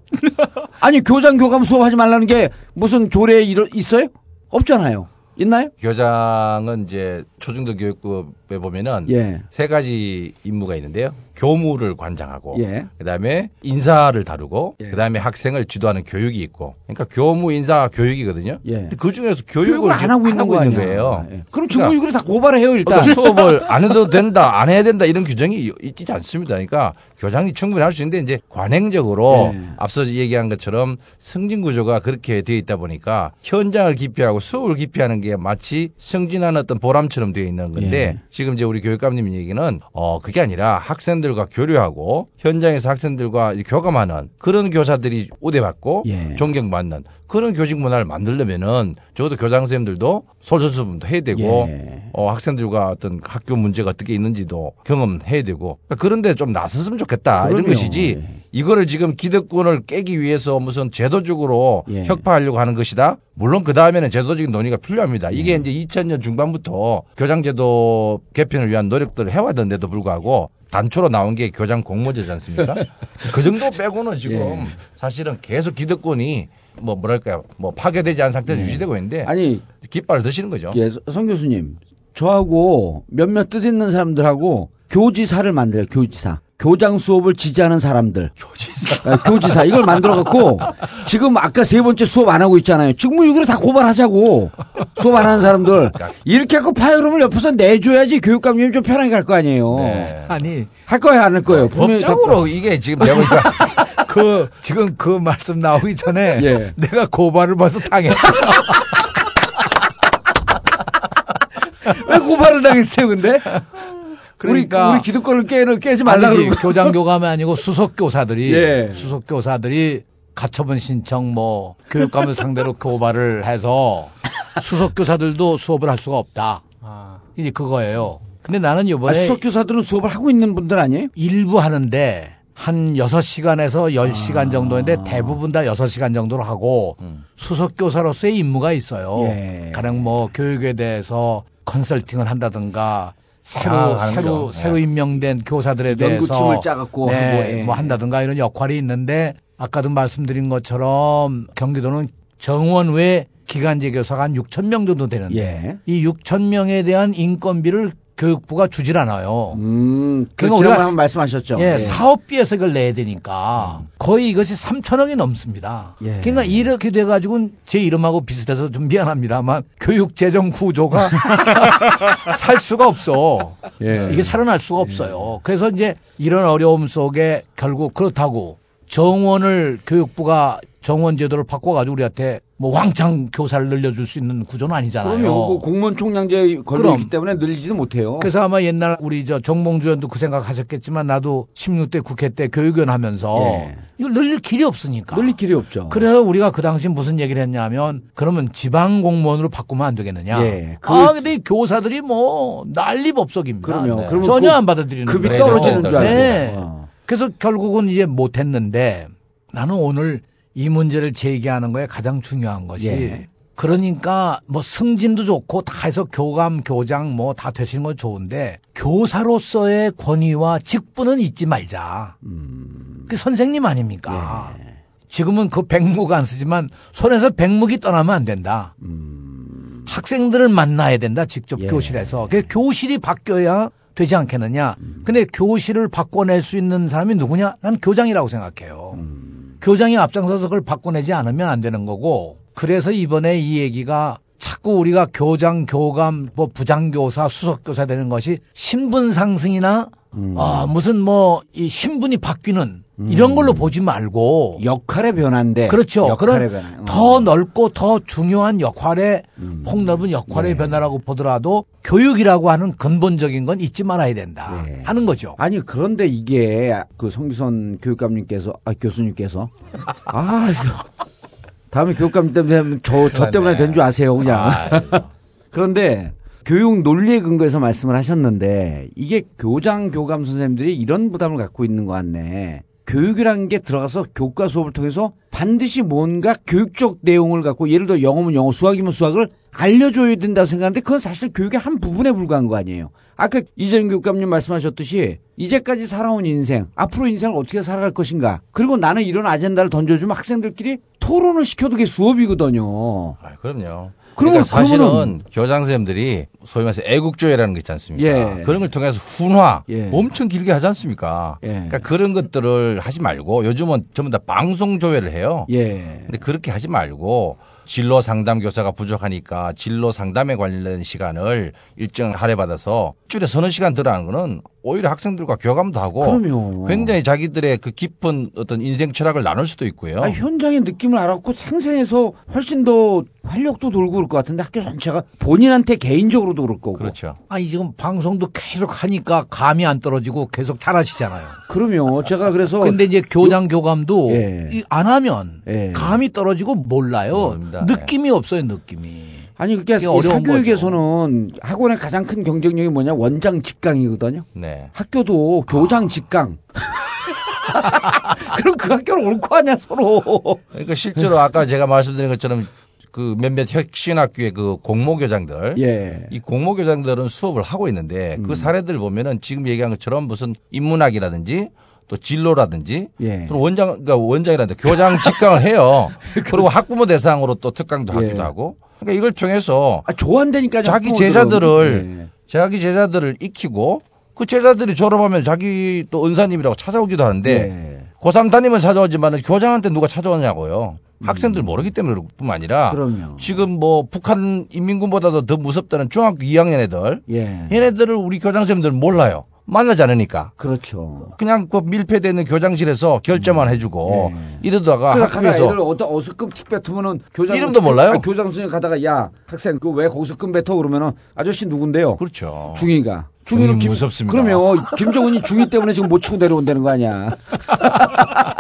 아니 교장 교감 수업하지 말라는 게 무슨 조례에 있어요? 없잖아요. 있나요? 교장은 이제 초중등 교육급에 보면은 예. 세 가지 임무가 있는데요. 교무를 관장하고 예. 그다음에 인사를 다루고 그다음에 학생을 지도하는 교육이 있고 그러니까 교무 인사 교육이거든요. 예. 그 중에서 교육을, 교육을 안 하고 있는 거 아니야. 거예요. 예. 그럼 중고교육을 다 고발을 해요 일단. 그러니까 수업을 안 해도 된다, 안 해야 된다 이런 규정이 있지 않습니다. 그러니까 교장이 충분히 할 수 있는데 이제 관행적으로 예. 앞서 얘기한 것처럼 승진 구조가 그렇게 되어 있다 보니까 현장을 기피하고 수업을 기피하는 게 마치 승진하는 어떤 보람처럼 되어 있는 건데 예. 지금 이제 우리 교육감님 얘기는 어 그게 아니라 학생들 과 교류하고 현장에서 학생들과 이 교감하는 그런 교사들이 우대받고 예. 존경받는 그런 교직 문화를 만들려면은 적어도 교장 선생님들도 솔선수범도 해야 되고 예. 어 학생들과 어떤 학교 문제가 어떻게 있는지도 경험해야 되고 그러니까 그런데 좀 나섰으면 좋겠다 이런 그럼요. 것이지 이거를 지금 기득권을 깨기 위해서 무슨 제도적으로 예. 혁파하려고 하는 것이다. 물론 그 다음에는 제도적인 논의가 필요합니다. 예. 이게 이제 2000년 중반부터 교장제도 개편을 위한 노력들을 해왔던데도 불구하고 단초로 나온 게 교장 공모제지 않습니까? (laughs) 그 정도 빼고는 지금 예. 사실은 계속 기득권이 뭐 뭐랄까요 뭐 파괴되지 않은 상태로 유지되고 있는데 예. 아니 깃발을 드시는 거죠. 예, 성 교수님. 저하고 몇몇 뜻 있는 사람들하고 교지사를 만들어요, 교지사. 교장 수업을 지지하는 사람들. 교지사. 교지사. 이걸 만들어갖고 지금 아까 세 번째 수업 안 하고 있잖아요. 지금 이거를 다 고발하자고. 수업 안 하는 사람들. 이렇게 하고 파열음을 옆에서 내줘야지 교육감님이 좀 편하게 갈 거 아니에요. 아니 할 거예요, 안 할 거예요? 분명히 법적으로 이게 지금 내가 보니까 (laughs) 그 지금 그 말씀 나오기 전에 예. 내가 고발을 벌써 당했어. (laughs) 왜 고발을 당했어요, 근데? 그러니까 우리, 우리 기득권을 깨, 깨지 말라 그러고. 교장 교감이 아니고 수석 교사들이 예. 수석 교사들이 가처분 신청 뭐 교육감을 상대로 고발을 해서 수석 교사들도 수업을 할 수가 없다. 이제 그거예요. 근데 나는 아, 이번에 수석 교사들은 수업을 하고 있는 분들 아니에요? 일부 하는데 한 6시간에서 10시간 정도인데 대부분 다 6시간 정도로 하고 수석 교사로서의 임무가 있어요. 예. 가령 뭐 교육에 대해서 컨설팅을 한다든가 새로 아, 새로 거죠. 새로 예. 임명된 교사들에 대해서 연구팀을 짜갖고 네, 예. 뭐 한다든가 이런 역할이 있는데 아까도 말씀드린 것처럼 경기도는 정원 외 기간제 교사가 한 6천 명 정도 되는데 예. 이 6천 명에 대한 인건비를 교육부가 주질 않아요. 음, 그 그러니까 우리가 한번 말씀하셨죠. 예, 예. 사업비에서 이걸 내야 되니까 거의 이것이 3천억이 넘습니다. 예. 그러니까 이렇게 돼가지고 제 이름하고 비슷해서 좀 미안합니다만 교육 재정 구조가 (laughs) 살 수가 없어. 예. 이게 살아날 수가 없어요. 그래서 이제 이런 어려움 속에 결국 그렇다고 정원을 교육부가 정원 제도를 바꿔가지고 우리한테 뭐 왕창 교사를 늘려줄 수 있는 구조는 아니잖아요. 그럼요. 그 공무원 총량제에 걸려. 있기 때문에 늘리지도 못해요. 그래서 아마 옛날 우리 저 정봉주 의원도 그 생각 하셨겠지만 나도 16대 국회 때 교육위원 하면서 예. 이걸 늘릴 길이 없으니까. 늘릴 길이 없죠. 그래서 우리가 그 당시 무슨 얘기를 했냐면 그러면 지방 공무원으로 바꾸면 안 되겠느냐. 예. 그- 아 근데 이 교사들이 뭐 난리법석입니다. 그럼요. 네. 그러면 전혀 그 안 받아들이는 급이 거예요. 떨어지는 줄 알고. 네. 어. 그래서 결국은 이제 못했는데 나는 오늘 이 문제를 제기하는 거에 가장 중요한 것이 예. 그러니까 뭐 승진도 좋고 다 해서 교감, 교장 뭐 다 되시는 건 좋은데 교사로서의 권위와 직분은 잊지 말자. 그 선생님 아닙니까? 지금은 그 백무가 안 쓰지만 손에서 백무기 떠나면 안 된다. 학생들을 만나야 된다. 직접 예. 교실에서. 그 교실이 바뀌어야 되지 않겠느냐. 근데 교실을 바꿔낼 수 있는 사람이 누구냐? 난 교장이라고 생각해요. 교장이 앞장서서 그걸 바꿔내지 않으면 안 되는 거고. 그래서 이번에 이 얘기가 자꾸 우리가 교장, 교감, 뭐 부장교사, 수석교사 되는 것이 신분 상승이나 아, 무슨 뭐 이 신분이 바뀌는 이런 걸로 보지 말고 역할의 변화인데. 그렇죠. 역할의 그런 변화. 어. 더 넓고 더 중요한 역할의 음. 폭넓은 역할의 네. 변화라고 보더라도 교육이라고 하는 근본적인 건 잊지 말아야 된다 네. 하는 거죠. 아니 그런데 이게 그 성기선 교육감님께서 아 교수님께서 아 이거 다음에 교육감 때문에 저, 저 때문에 된 줄 아세요 그냥 (laughs) 그런데 교육 논리에 근거해서 말씀을 하셨는데 이게 교장 교감 선생님들이 이런 부담을 갖고 있는 것 같네 교육이라는 게 들어가서 교과 수업을 통해서 반드시 뭔가 교육적 내용을 갖고 예를 들어 영어면 영어 수학이면 수학을 알려줘야 된다고 생각하는데 그건 사실 교육의 한 부분에 불과한 거 아니에요. 아까 이재용 교육감님 말씀하셨듯이 이제까지 살아온 인생, 앞으로 인생을 어떻게 살아갈 것인가. 그리고 나는 이런 아젠다를 던져주면 학생들끼리 토론을 시켜도 그게 수업이거든요. 아, 그럼요. 그러면- 그러니까 사실은 그러면은- 교장 선생님들이 소위 말해서 애국조회라는 게 있지 않습니까? 예. 그런 걸 통해서 훈화 예. 엄청 길게 하지 않습니까? 예. 그러니까 그런 것들을 하지 말고 요즘은 전부 다 방송 조회를 해요. 예. 근데 그렇게 하지 말고 진로 상담 교사가 부족하니까 진로 상담에 관련된 시간을 일정 할애받아서 줄에 서너 시간 들어가는 거는 오히려 학생들과 교감도 하고 그럼요. 굉장히 자기들의 그 깊은 어떤 인생 철학을 나눌 수도 있고요. 아, 현장의 느낌을 알았고 상생해서 훨씬 더 활력도 돌고 그럴 것 같은데 학교 전체가 본인한테 개인적으로도 그럴 거고. 그렇죠. 아니 지금 방송도 계속 하니까 감이 안 떨어지고 계속 잘하시잖아요. 그러면 제가 그래서 근데 이제 교장 교감도 예. 이- 안 하면 예. 감이 떨어지고 몰라요. 모릅니다. 네. 느낌이 없어요, 느낌이. 아니 그러니까 이 어려운 사교육에서는 학원의 가장 큰 경쟁력이 뭐냐 원장 직강이거든요. 네. 학교도 교장 직강. (laughs) 그럼 그 학교를 옳고 하냐 서로. 그러니까 실제로 아까 제가 말씀드린 것처럼 그 몇몇 혁신학교의 그 공모교장들, 예. 이 공모교장들은 수업을 하고 있는데 그 사례들 보면은 지금 얘기한 것처럼 무슨 인문학이라든지 또 진로라든지 예. 또 원장, 그러니까 원장이라든지 교장 직강을 해요. (laughs) 그리고 학부모 대상으로 또 특강도 하기도 예. 하고. 그러니까 이걸 통해서 아, 좋아한다니까요. 자기. 제자들을 예. 자기 제자들을 익히고 그 제자들이 졸업하면 자기 또 은사님이라고 찾아오기도 하는데 예. 고3 담임은 찾아오지만 교장한테 누가 찾아오냐고요. 학생들 모르기 때문에 그럴 뿐만 아니라 음. 그럼요. 지금 뭐 북한 인민군보다도 더 무섭다는 중학교 2학년 애들 예. 얘네들을 우리 교장 선생님들 몰라요. 만나지 않으니까. 그렇죠. 그냥 그 밀폐되어 있는 교장실에서 결제만 해주고 이러다가 그러니까 학교에서 어떤 어스금 틱 뱉으면은 교장 이름도 몰라요? 아, 교장 선생님 가다가 야 학생 그 왜 거기서금 뱉어 그러면은 아저씨 누군데요? 그렇죠. 중이가. 중이는 중이는 김- 무섭습니다. 그러면 김정은이 중이 때문에 지금 못 치고 내려온다는 거 아니야? (laughs)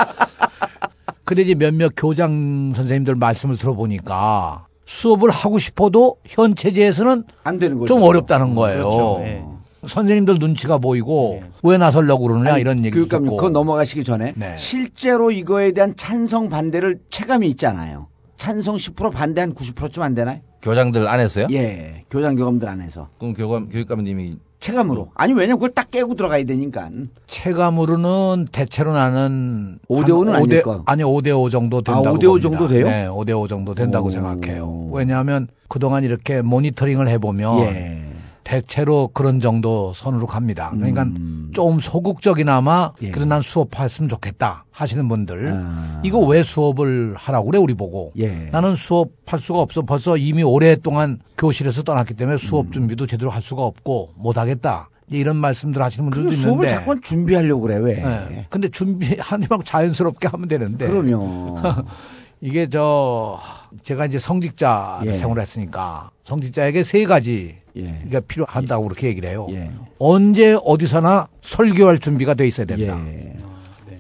근데 이제 몇몇 교장 선생님들 말씀을 들어보니까 수업을 하고 싶어도 현 체제에서는 안 되는 거죠. 좀 어렵다는 거예요. 그렇죠. 예. 선생님들 눈치가 보이고 왜 나서려고 그러느냐 아니, 이런 얘기 교육감님 듣고 그거 넘어가시기 전에 네. 실제로 이거에 대한 찬성 반대를 체감이 있잖아요. 찬성 10% 반대 한 90%쯤 안 되나요? 교장들 안에서요? 예, 교장 교감들 안에서 그럼 교감 교육감님이 체감으로. 아니 왜냐면 그걸 딱 깨고 들어가야 되니까. 체감으로는 대체로 나는 5대 5는 한 아닐 5대 거. 아니 5대 5 정도 된다고 아, 5대 5 봅니다. 정도 돼요? 네, 5대 5 정도 된다고 오. 생각해요. 왜냐하면 그동안 이렇게 모니터링을 해 보면 예. 대체로 그런 정도 선으로 갑니다. 그러니까 음. 좀 소극적이나마 예. 그래 난 수업했으면 좋겠다 하시는 분들 아. 이거 왜 수업을 하라고 그래 우리 보고 예. 나는 수업할 수가 없어 벌써 이미 오랫동안 교실에서 떠났기 때문에 수업 음. 준비도 제대로 할 수가 없고 못 하겠다 이제 이런 말씀들 하시는 분들도 그 수업을 있는데 자꾸 준비하려고 그래 왜? 네. 근데 준비하지 말고 자연스럽게 하면 되는데 그럼요. (laughs) 이게 저 제가 이제 성직자 예. 생활을 했으니까 성직자에게 세 가지 예. 가 필요한다고 그렇게 얘기를 해요. 예. 언제 어디서나 설교할 준비가 돼 있어야 된다. 예.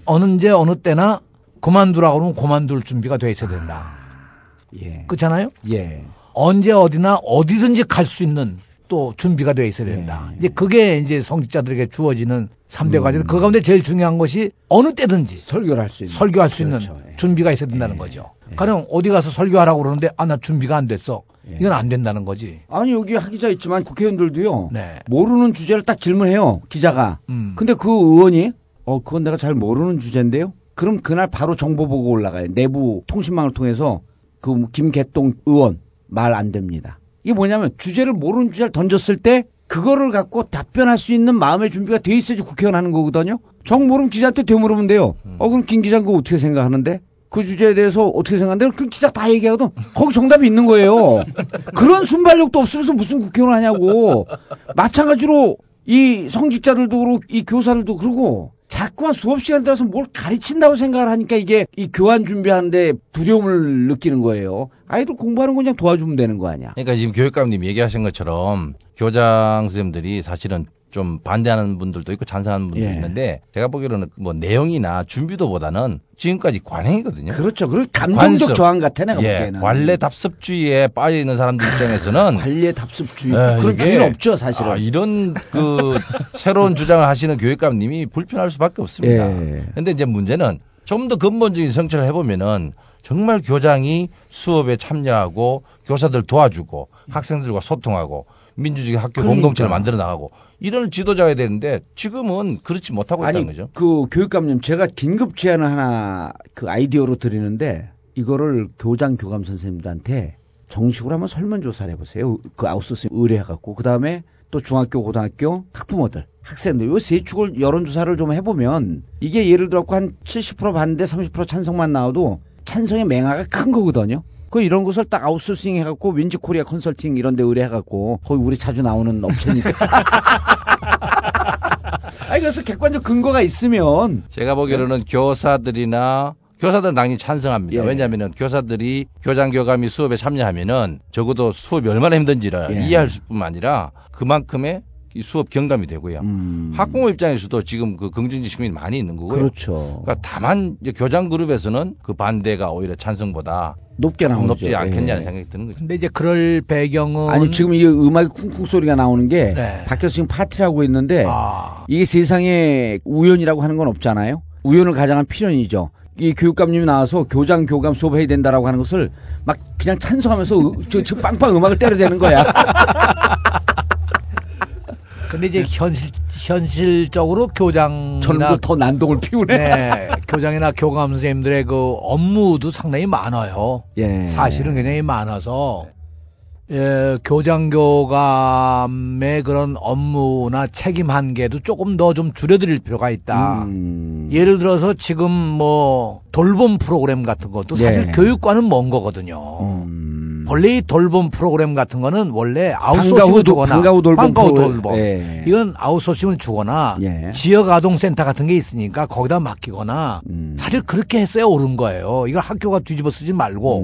언제 어느 때나 그만두라고 그러면 그만둘 준비가 돼 있어야 된다. 예. 그렇잖아요? 예. 언제 어디나 어디든지 갈 수 있는 또 준비가 되어 있어야 된다. 이제 그게 이제 성직자들에게 주어지는 삼대 음. 과제. 그 가운데 제일 중요한 것이 어느 때든지 설교를 할 수 있는. 설교할 수 그렇죠. 있는 준비가 있어야 된다는 거죠. 가령 어디 가서 설교하라고 그러는데 아 나 준비가 안 됐어. 이건 안 된다는 거지. 아니 여기 하기자 있지만 국회의원들도요. 네. 모르는 주제를 딱 질문해요 기자가. 음. 근데 그 의원이 어 그건 내가 잘 모르는 주제인데요. 그럼 그날 바로 정보 보고 올라가요. 내부 통신망을 통해서 그 김개똥 의원 말 안 됩니다. 이게 뭐냐면 주제를 모르는 주제를 던졌을 때 그거를 갖고 답변할 수 있는 마음의 준비가 돼 있어야지 국회의원 하는 거거든요. 정 모르면 기자한테 되물으면 돼요. 어 그럼 김 기자 그거 어떻게 생각하는데? 그 주제에 대해서 어떻게 생각하는데? 그 기자 다 얘기하거든. 거기 정답이 있는 거예요. 그런 순발력도 없으면서 무슨 국회의원 하냐고. 마찬가지로 이 성직자들도 그렇고 이 교사들도 그러고 자꾸만 수업 시간 따라서 뭘 가르친다고 생각을 하니까 이게 이 교환 준비하는데 두려움을 느끼는 거예요. 아이들 공부하는 거 그냥 도와주면 되는 거 아니야. 그러니까 지금 교육감님 얘기하신 것처럼 교장 선생님들이 사실은 좀 반대하는 분들도 있고 찬성하는 분들도 예. 있는데 제가 보기로는 뭐 내용이나 준비도보다는 지금까지 관행이거든요. 그렇죠. 그리고 감정적 저항 같아 내가 예, 보기에는. 관례 답습주의에 빠져 있는 사람들 입장에서는 (laughs) 관례 답습주의 예, 그런 주의는 없죠 사실은. 아, 이런 그 새로운 주장을 하시는 교육감님이 불편할 수밖에 없습니다. 예. 근데 이제 문제는 좀 더 근본적인 성찰을 해보면은 정말 교장이 수업에 참여하고 교사들 도와주고 학생들과 소통하고 민주주의 학교 그러니까. 공동체를 만들어 나가고 이런 지도자가 되는데 지금은 그렇지 못하고 있다는 거죠. 그 교육감님 제가 긴급 제안을 하나 그 아이디어로 드리는데 이거를 교장 교감 선생님들한테 정식으로 한번 설문조사를 해보세요. 그 아웃소싱 의뢰해갖고 그 다음에 또 중학교 고등학교 학부모들 학생들 요 세 축을 여론조사를 좀 해보면 이게 예를 들어 한70% 반대 30% 찬성만 나와도 찬성의 맹화가 큰 거거든요. 그 이런 것을 딱 아웃소싱 해갖고 윈지 코리아 컨설팅 이런 데 의뢰해갖고 거기 우리 자주 나오는 업체니까. (laughs) 아니 그래서 객관적 근거가 있으면 제가 보기로는 교사들이나 교사들은 당연히 찬성합니다. 예. 왜냐하면 교사들이 교장 교감이 수업에 참여하면은 적어도 수업이 얼마나 힘든지를 예. 이해할 수뿐만 아니라 그만큼의 이 수업 경감이 되고요. 음. 학부모 입장에서도 지금 그 긍정적 측면이 많이 있는 거고요. 그렇죠. 그러니까 다만 교장 그룹에서는 그 반대가 오히려 찬성보다 높게 나오죠. 높지 않겠냐는 예. 생각이 드는 거죠. 근데 이제 그럴 배경은 아니 지금 이 음악이 쿵쿵 소리가 나오는 게 네. 밖에서 지금 파티를 하고 있는데 아. 이게 세상에 우연이라고 하는 건 없잖아요. 우연을 가장한 필연이죠. 이 교육감님이 나와서 교장 교감 수업해야 된다라고 하는 것을 막 그냥 찬성하면서 으- 저, 저 빵빵 음악을 때려대는 거야. (laughs) 근데 이제 현실 현실적으로 교장이나 더 난동을 피우네. 네, 교장이나 교감 선생님들의 그 업무도 상당히 많아요. 예. 사실은 굉장히 많아서 예, 교장 교감의 그런 업무나 책임 한계도 조금 더 좀 줄여드릴 필요가 있다. 음. 예를 들어서 지금 뭐 돌봄 프로그램 같은 것도 사실 예. 교육과는 먼 거거든요. 음. 원래 이 돌봄 프로그램 같은 거는 원래 아웃소싱을 도- 주거나 방과후 돌봄 프로그램. 돌봄. 예. 이건 아웃소싱을 주거나 예. 지역 아동센터 같은 게 있으니까 거기다 맡기거나 음. 사실 그렇게 했어야 옳은 거예요. 이걸 학교가 뒤집어 쓰지 말고.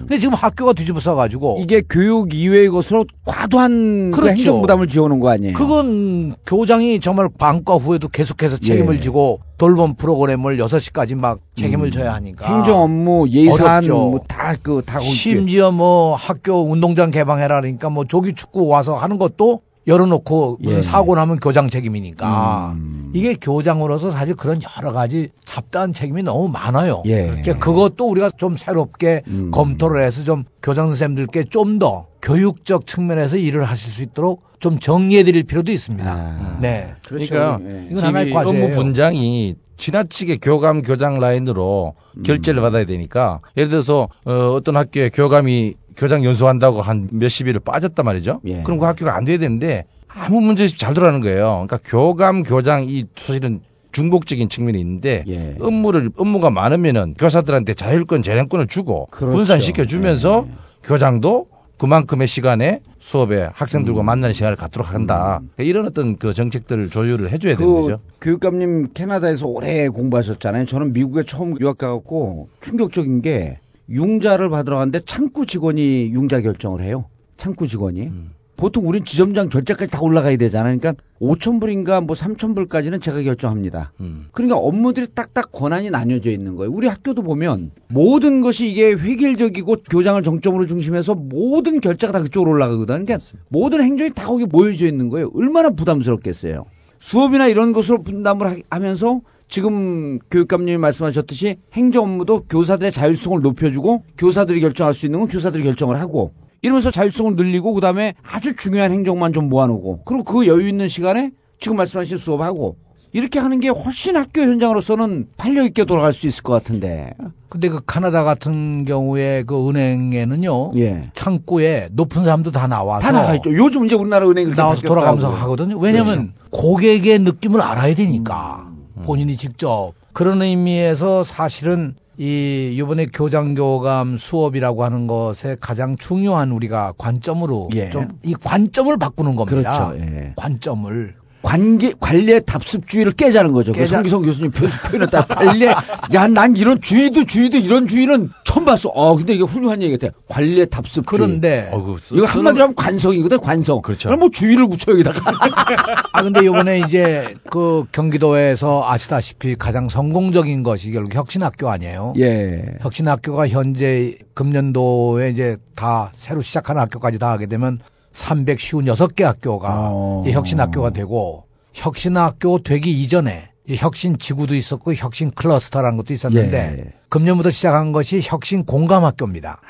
근데 지금 학교가 뒤집어 써 가지고 음. 이게 교육 이외의 것으로 과도한 그 그렇죠. 행정 부담을 지어오는 거 아니에요? 그건 교장이 정말 방과 후에도 계속해서 책임을 예. 지고 돌봄 프로그램을 6시까지 막 책임을 져야 하니까. 음. 행정 업무, 예산. 뭐다그다 심지어 뭐 학교 운동장 개방해라 그러니까 뭐 조기 축구 와서 하는 것도 열어놓고 무슨 예. 사고 나면 교장 책임이니까 음. 이게 교장으로서 사실 그런 여러 가지 잡다한 책임이 너무 많아요. 예. 그러니까 그것도 우리가 좀 새롭게 음. 검토를 해서 좀 교장 선생님들께 좀 더 교육적 측면에서 일을 하실 수 있도록 좀 정리해 드릴 필요도 있습니다. 네. 그러니까 이건 하나의 이 과제예요. 업무 분장이 지나치게 교감 교장 라인으로 음. 결제를 받아야 되니까 예를 들어서 어, 어떤 학교에 교감이 교장 연수한다고 한 몇십 일을 빠졌단 말이죠. 예. 그럼 그 학교가 안 돼야 되는데 아무 문제 없이 잘 돌아가는 거예요. 그러니까 교감 교장 이 사실은 중복적인 측면이 있는데 예. 업무를 업무가 많으면은 교사들한테 자율권 재량권을 주고 그렇죠. 분산시켜 주면서 교장도 그만큼의 시간에 수업에 학생들과 만나는 시간을 갖도록 한다. 그러니까 이런 어떤 그 정책들을 조율을 해줘야 되는 그 거죠. 교육감님 캐나다에서 오래 공부하셨잖아요. 저는 미국에 처음 유학 가갖고 충격적인 게 융자를 받으러 갔는데 창구 직원이 융자 결정을 해요. 창구 직원이. 음. 보통 우린 지점장 결제까지 다 올라가야 되잖아요. 그러니까 5천 불인가 뭐 3천 불까지는 제가 결정합니다. 음. 그러니까 업무들이 딱딱 권한이 나뉘어져 있는 거예요. 우리 학교도 보면 모든 것이 이게 획일적이고 교장을 정점으로 중심해서 모든 결제가 다 그쪽으로 올라가거든. 그러니까 모든 행정이 다 거기 모여져 있는 거예요. 얼마나 부담스럽겠어요. 수업이나 이런 것으로 분담을 하- 하면서 지금 교육감님이 말씀하셨듯이 행정 업무도 교사들의 자율성을 높여주고 교사들이 결정할 수 있는 건 교사들이 결정을 하고 이러면서 자율성을 늘리고 그다음에 아주 중요한 행정만 좀 모아놓고 그리고 그 여유 있는 시간에 지금 말씀하신 수업하고 이렇게 하는 게 훨씬 학교 현장으로서는 활력 있게 돌아갈 수 있을 것 같은데. 근데 그 카나다 같은 경우에 그 은행에는요. 예. 창구에 높은 사람도 다 나와서 다 나가 있죠. 요즘 이제 우리나라 그렇게 나와서. 돌아가면서 하거든요. 왜냐하면 고객의 느낌을 알아야 되니까 본인이 직접 그런 의미에서 사실은 이 이번에 교장 교감 수업이라고 하는 것에 가장 중요한 우리가 관점으로 예. 좀이 관점을 바꾸는 겁니다. 그렇죠. 예. 관점을 관계 관례 답습주의를 깨자는 거죠. 그 깨자- 성기성 교수님 표, 표현에 따라 관례. 야, 난 이런 주의도 주의도 이런 주의는 처음 봤어. 어, 근데 이게 훌륭한 얘기 같아. 관례 답습주의. 그런데 어그 이거 한마디로 하면 관성이거든, 관성. 그렇죠. 그럼 뭐 주의를 붙여 여기다가. (laughs) 아 근데 이번에 이제 그 경기도에서 아시다시피 가장 성공적인 것이 결국 혁신학교 아니에요. 예. 혁신학교가 현재 금년도에 이제 다 새로 시작하는 학교까지 다 하게 되면 356개 학교가 어. 혁신학교가 되고 혁신학교 되기 이전에 이 혁신 지구도 있었고 혁신 클러스터라는 것도 있었는데 예. 금년부터 시작한 것이 혁신 공감학교입니다.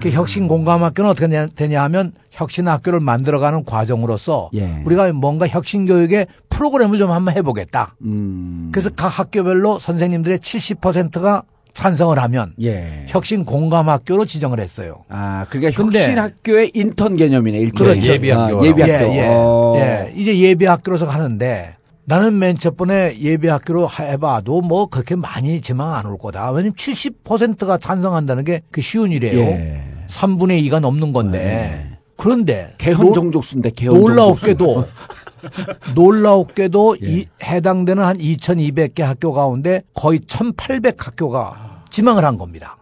그 혁신 공감학교는 어떻게 되냐- 되냐 하면 혁신학교를 만들어가는 과정으로서 예. 우리가 뭔가 혁신 교육의 프로그램을 좀 한번 해보겠다. 음. 그래서 각 학교별로 선생님들의 70%가 찬성을 하면 예. 혁신 공감학교로 지정을 했어요. 아, 그러니까 근데- 혁신 학교의 인턴 개념이네. 일종의. 그렇죠. 예비학교. 아, 예비학교. 예, 예. 어. 예. 이제 예비 학교로서 가는데 나는 맨 첫 번에 예비 학교로 해봐도 뭐 그렇게 많이 지망 안 올 거다. 왜냐면 70%가 찬성한다는 게 그 쉬운 일이에요. 예. 3분의 2가 넘는 건데. 그런데 개헌 노- 정족수인데 개헌 놀라웠게도 (laughs) (laughs) 놀라웠게도 예. 이 해당되는 한 2,200개 학교 가운데 거의 1,800 학교가 지망을 한 겁니다.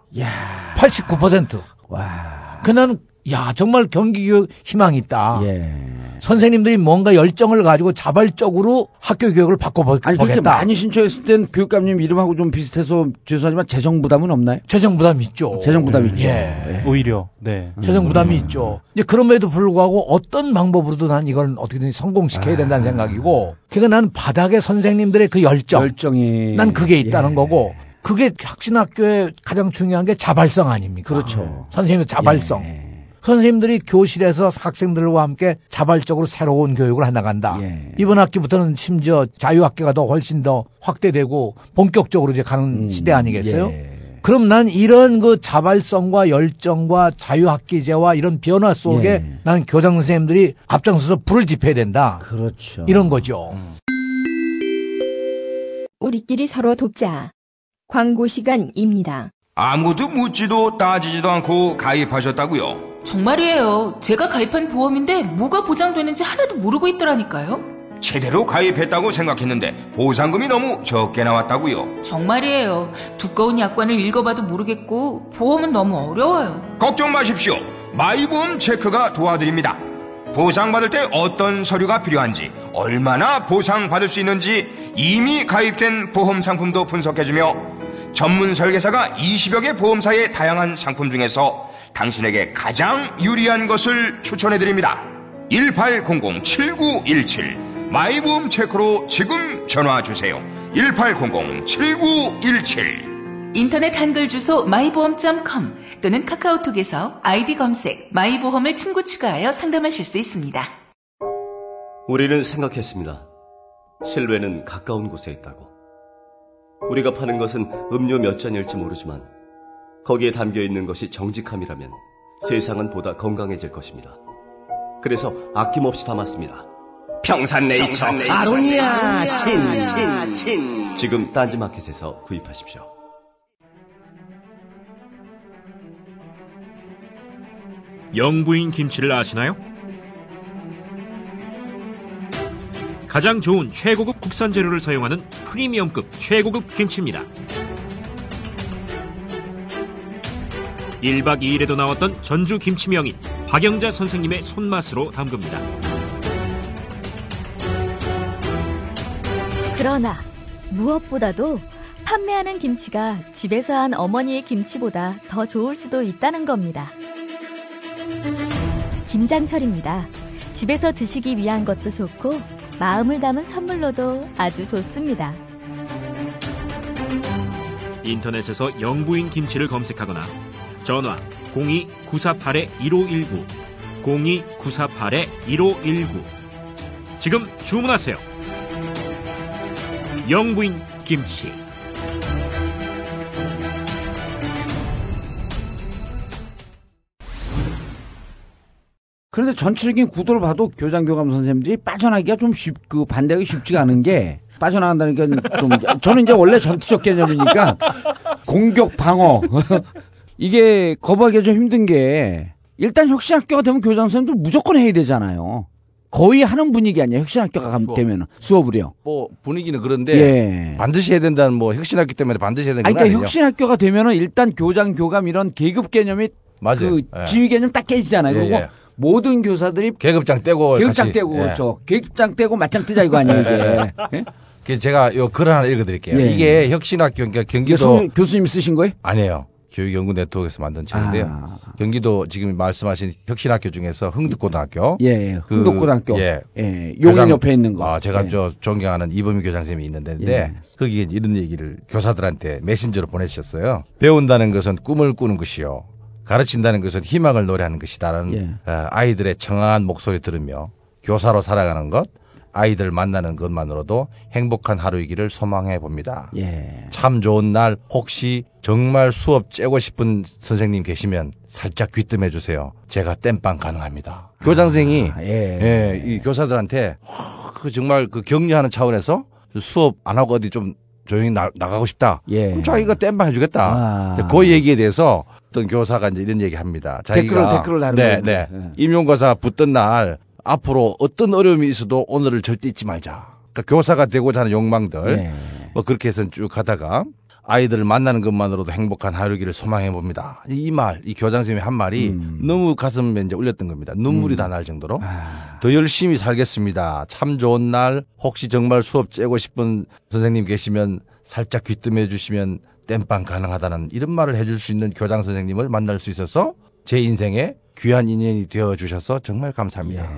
89%. 와. 그 나는 야 정말 경기교육 희망이 있다. 예. 선생님들이 뭔가 열정을 가지고 자발적으로 학교 교육을 바꿔보겠다. 아니 그렇게 많이 신청했을 땐 교육감님 이름하고 좀 비슷해서 죄송하지만 재정 부담은 없나요? 재정 부담이 있죠. 재정 부담 있죠. 예. 오히려 네. 재정 부담이 있죠. 이제 그럼에도 불구하고 어떤 방법으로도 난 이걸 어떻게든지 성공시켜야 된다는 생각이고, 그러니까 난 바닥에 선생님들의 그 열정, 열정이 난 그게 있다는 예. 거고, 그게 혁신학교의 가장 중요한 게 자발성 아닙니까? 그렇죠. 선생님의 자발성. 예. 선생님들이 교실에서 학생들과 함께 자발적으로 새로운 교육을 해나간다. 예. 이번 학기부터는 심지어 자유학교가 더 훨씬 더 확대되고 본격적으로 이제 가는 시대 아니겠어요? 예. 그럼 난 이런 그 자발성과 열정과 자유학기제와 이런 변화 속에 예. 난 교장 선생님들이 앞장서서 불을 지펴야 된다. 그렇죠. 이런 거죠. 우리끼리 서로 돕자. 광고 시간입니다. 아무도 묻지도 따지지도 않고 가입하셨다고요? 정말이에요. 제가 가입한 보험인데 뭐가 보장되는지 하나도 모르고 있더라니까요. 제대로 가입했다고 생각했는데 보상금이 너무 적게 나왔다고요? 정말이에요. 두꺼운 약관을 읽어봐도 모르겠고 보험은 너무 어려워요. 걱정 마십시오. 마이보험 체크가 도와드립니다. 보상받을 때 어떤 서류가 필요한지, 얼마나 보상받을 수 있는지 이미 가입된 보험 상품도 분석해주며 전문 설계사가 20여 개 보험사의 다양한 상품 중에서 당신에게 가장 유리한 것을 추천해 드립니다. 1800-7917 마이보험 체크로 지금 전화 주세요. 1800-7917 인터넷 한글 주소 마이보험.com 또는 카카오톡에서 아이디 검색 마이보험을 친구 추가하여 상담하실 수 있습니다. 우리는 생각했습니다. 실외는 가까운 곳에 있다고. 우리가 파는 것은 음료 몇 잔일지 모르지만 거기에 담겨 있는 것이 정직함이라면 세상은 보다 건강해질 것입니다. 그래서 아낌없이 담았습니다. 평산네이처, 평산네이처 아로니아, 친, 친, 친. 지금 딴지마켓에서 구입하십시오. 영부인 김치를 아시나요? 가장 좋은 최고급 국산 재료를 사용하는 프리미엄급 최고급 김치입니다. 1박 2일에도 나왔던 전주 김치 명인 박영자 선생님의 손맛으로 담급니다. 그러나 무엇보다도 판매하는 김치가 집에서 한 어머니의 김치보다 더 좋을 수도 있다는 겁니다. 김장철입니다. 집에서 드시기 위한 것도 좋고 마음을 담은 선물로도 아주 좋습니다. 인터넷에서 영부인 김치를 검색하거나 전화 02-948-1519 02-948-1519 지금 주문하세요. 영부인 김치 그런데 전체적인 구도를 봐도 교장 교감 선생님들이 빠져나기가 좀 쉽, 그 반대하기 쉽지가 않은 게 빠져나간다니까 좀 저는 이제 원래 전투적 개념이니까 공격 방어 이게 거부하기가 좀 힘든 게 일단 혁신학교가 되면 교장 선생님들 무조건 해야 되잖아요. 거의 하는 분위기 아니야 혁신학교가 감- 되면 수업을요. 뭐 분위기는 그런데 예. 반드시 해야 된다는 뭐 혁신학교 때문에 반드시 해야 되는 아니, 건 그러니까. 혁신학교가 되면은 일단 교장 교감 이런 계급 개념이 맞아요. 그 예. 지위 개념 딱 깨지잖아요. 예, 그리고 예. 모든 교사들이 계급장 떼고 계급장 같이. 떼고 예. 그렇죠. 계급장 떼고 맞짱 뜨자 이거 아니에요 이게. 예? 그래서 제가 요 글 하나 읽어드릴게요. 예. 이게 혁신학교 그러니까 경기도 송- 교수님 쓰신 거예요? 아니에요. 교육연구 네트워크에서 만든 책인데요. 아. 경기도 지금 말씀하신 혁신학교 중에서 흥덕고등학교. 예, 예. 흥덕고등학교. 예. 예, 용인 옆에 있는 거. 아, 제가 예. 저 존경하는 이범희 교장 선생님이 있는데 예. 거기에 이런 얘기를 교사들한테 메신저로 보내주셨어요. 배운다는 것은 꿈을 꾸는 것이요. 가르친다는 것은 희망을 노래하는 것이다라는 예. 어, 아이들의 청아한 목소리 들으며 교사로 살아가는 것, 아이들 만나는 것만으로도 행복한 하루이기를 소망해 봅니다. 예. 참 좋은 날 혹시 정말 수업 째고 싶은 선생님 계시면 살짝 귀뜸해 주세요. 제가 땜빵 가능합니다. 교장 선생이 예. 예, 이 교사들한테 어, 그 정말 그 격려하는 차원에서 수업 안 하고 어디 좀 조용히 나, 나가고 싶다. 예. 그럼 자기가 땜빵 해주겠다. 아. 그 얘기에 대해서 어떤 교사가 이제 이런 얘기 합니다. 자기가 댓글을- 댓글을 다루는 네. 네. 예. 임용고사 붙던 날 앞으로 어떤 어려움이 있어도 오늘을 절대 잊지 말자. 그러니까 교사가 되고자 하는 욕망들 네. 뭐 그렇게 해서 쭉 가다가 아이들을 만나는 것만으로도 행복한 하루기를 소망해 봅니다. 이 말, 이 교장 선생님이 한 말이 너무 가슴에 이제 울렸던 겁니다. 눈물이 다날 정도로 더 열심히 살겠습니다. 참 좋은 날 혹시 정말 수업 째고 싶은 선생님 계시면 살짝 귀뜸해 주시면 땜빵 가능하다는 이런 말을 해줄 수 있는 교장 선생님을 만날 수 있어서 제 인생에 귀한 인연이 되어 주셔서 정말 감사합니다.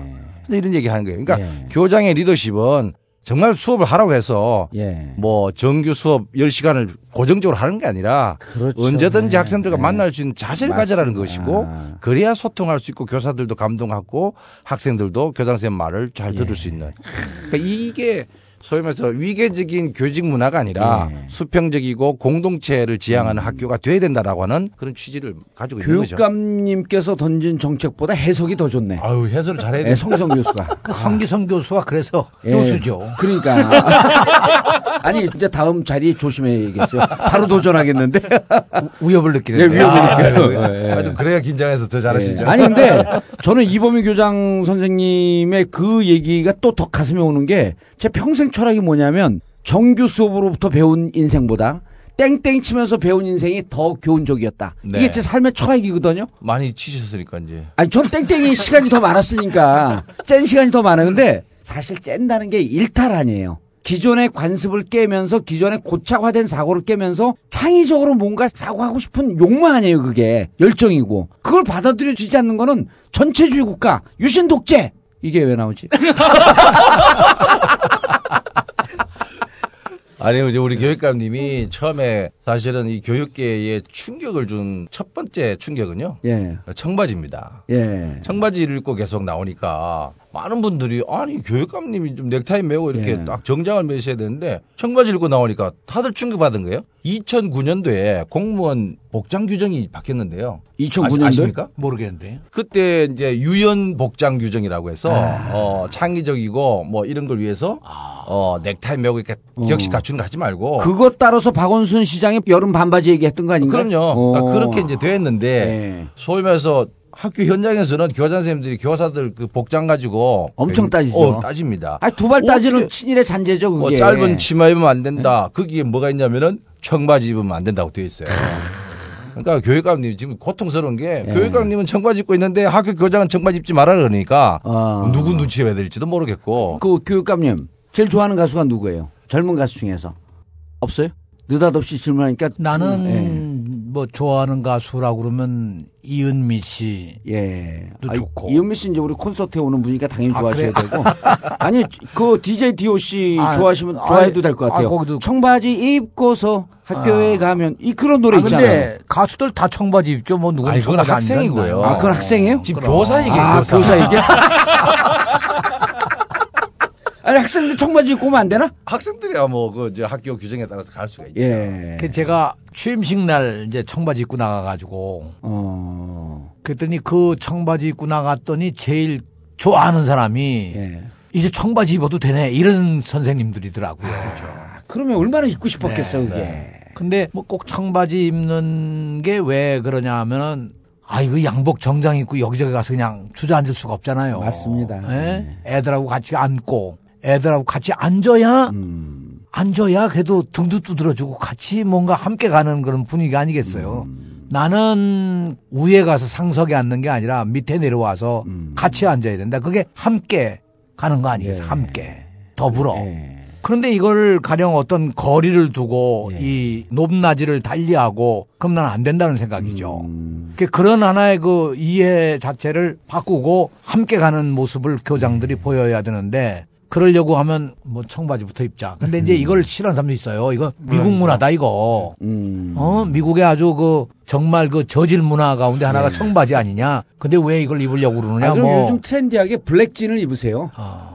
근데 이런 얘기를 하는 거예요. 그러니까 교장의 리더십은 정말 수업을 하라고 해서 예. 뭐 정규 수업 10시간을 고정적으로 하는 게 아니라 언제든지 네. 학생들과 네. 만날 수 있는 자세를 가져라는 것이고 아. 그래야 소통할 수 있고 교사들도 감동하고 학생들도 교장 선생님 말을 잘 들을 수 있는 그러니까 이게 소위 말해서 위계적인 교직 문화가 아니라 예. 수평적이고 공동체를 지향하는 학교가 돼야 된다라고 하는 그런 취지를 가지고 있는 거죠. 교육감님께서 던진 정책보다 해석이 더 좋네. 아유 해설을 잘해야 네, 성성 교수가. (laughs) 그 성기성 교수가 그래서 예. 교수죠. 그러니까. (laughs) 아니, 이제 다음 자리 조심해야겠어요. 바로 도전하겠는데. 위협을 느끼는데. 네, 위협을 아, 느껴요. 그래요? 예. 하여튼 그래야 긴장해서 더 잘하시죠. 예. 아니, 근데 저는 이범희 교장 선생님의 그 얘기가 또 더 가슴에 오는 게 제 평생 철학이 뭐냐면 정규 수업으로부터 배운 인생보다 땡땡 치면서 배운 인생이 더 교훈적이었다. 네. 이게 제 삶의 철학이거든요. 많이 치셨으니까 이제. 아니, 전 땡땡이 시간이 더 많았으니까 짠 시간이 더 많아요. 근데 사실 짠다는 게 일탈 아니에요. 기존의 관습을 깨면서 기존의 고착화된 사고를 깨면서 창의적으로 뭔가 사고하고 싶은 욕망 아니에요, 그게. 열정이고. 그걸 받아들여지지 않는 거는 전체주의 국가, 유신 독재! 이게 왜 나오지? (laughs) (laughs) 아니 이제 우리 교육감님이 처음에 사실은 이 교육계에 충격을 준 첫 번째 충격은요. 예. 청바지입니다. 예. 청바지를 입고 계속 나오니까 많은 분들이 아니 교육감님이 좀 넥타이 매고 이렇게 예. 딱 정장을 매셔야 되는데 청바지 입고 나오니까 다들 충격받은 거예요. 2009년도에 공무원 복장 규정이 바뀌었는데요. 2009 년도에? 아십니까? 모르겠는데. 그때 이제 유연 복장 규정이라고 해서 아. 어, 창의적이고 뭐 이런 걸 위해서 어, 넥타이 매고 이렇게 격식 갖추는 거 하지 말고 그것 따라서 박원순 시장이 여름 반바지 얘기했던 거 아닌가요? 그럼요. 어. 그러니까 그렇게 이제 됐는데 네. 소위 말해서 학교 현장에서는 교장 선생님들이 교사들 그 복장 가지고 엄청 따지죠. 어, 따집니다. 아니, 두발 따지는 친일의 잔재죠, 그게. 뭐 짧은 치마 입으면 안 된다. 거기에 뭐가 있냐면은 청바지 입으면 안 된다고 되어 있어요. 그러니까 교육감님 지금 고통스러운 게 예. 교육감님은 청바지 입고 있는데 학교 교장은 청바지 입지 말아 그러니까 아. 누구 눈치 봐야 될지도 모르겠고 그 교육감님 제일 좋아하는 가수가 누구예요? 젊은 가수 중에서 없어요? 느닷없이 질문하니까 나는 예. 뭐 좋아하는 가수라고 그러면 이은미 씨. 예. 도 아, 좋고. 이은미 씨 이제 우리 콘서트에 오는 분이니까 당연히 아, 좋아하셔야 그래요? 되고. (laughs) 아니, 그 DJ DOC 아, 좋아하시면 아, 좋아해도 될 것 같아요. 아, 거기도- 청바지 입고서 학교에 가면 이 그런 노래 아, 있잖아요. 근데 가수들 다 청바지 입죠. 뭐 누구는 그건 학생이고요. 아, 그건 학생이에요? 지금. 교사 얘기예요. 아, 교사. 교사 얘기? (laughs) 아니, 학생들 청바지 입고 오면 안 되나? 학생들이야 뭐그 학교 규정에 따라서 갈 수가 있죠. 예. 그 제가 취임식 날 이제 청바지 입고 나가가지고 어. 그랬더니 그 청바지 입고 나갔더니 제일 좋아하는 사람이 예. 이제 청바지 입어도 되네 이런 선생님들이더라고요. 그러면 얼마나 입고 싶었겠어요, 네, 그게. 근데 뭐 꼭 청바지 입는 게 왜 그러냐 하면은 아 이거 양복 정장 입고 여기저기 가서 그냥 주저앉을 수가 없잖아요. 맞습니다. 예? 애들하고 같이 앉고 애들하고 같이 앉아야 음. 앉아야 그래도 등도 두드려주고 같이 뭔가 함께 가는 그런 분위기 아니겠어요. 음. 나는 위에 가서 상석에 앉는 게 아니라 밑에 내려와서 음. 같이 앉아야 된다. 그게 함께 가는 거 아니겠어요. 예. 함께 더불어. 그런데 이걸 가령 어떤 거리를 두고 예. 이 높낮이를 달리하고 그럼 난 안 된다는 생각이죠. 음. 그 그런 하나의 그 이해 자체를 바꾸고 함께 가는 모습을 교장들이 보여야 되는데 그러려고 하면 뭐 청바지부터 입자. 근데 이제 이걸 싫어하는 사람도 있어요. 이거 미국 문화다 이거. 음. 어 미국의 아주 그 정말 그 저질 문화 가운데 하나가 청바지 아니냐. 근데 왜 이걸 입으려고 그러느냐. 아, 그럼 뭐 요즘 트렌디하게 블랙진을 입으세요.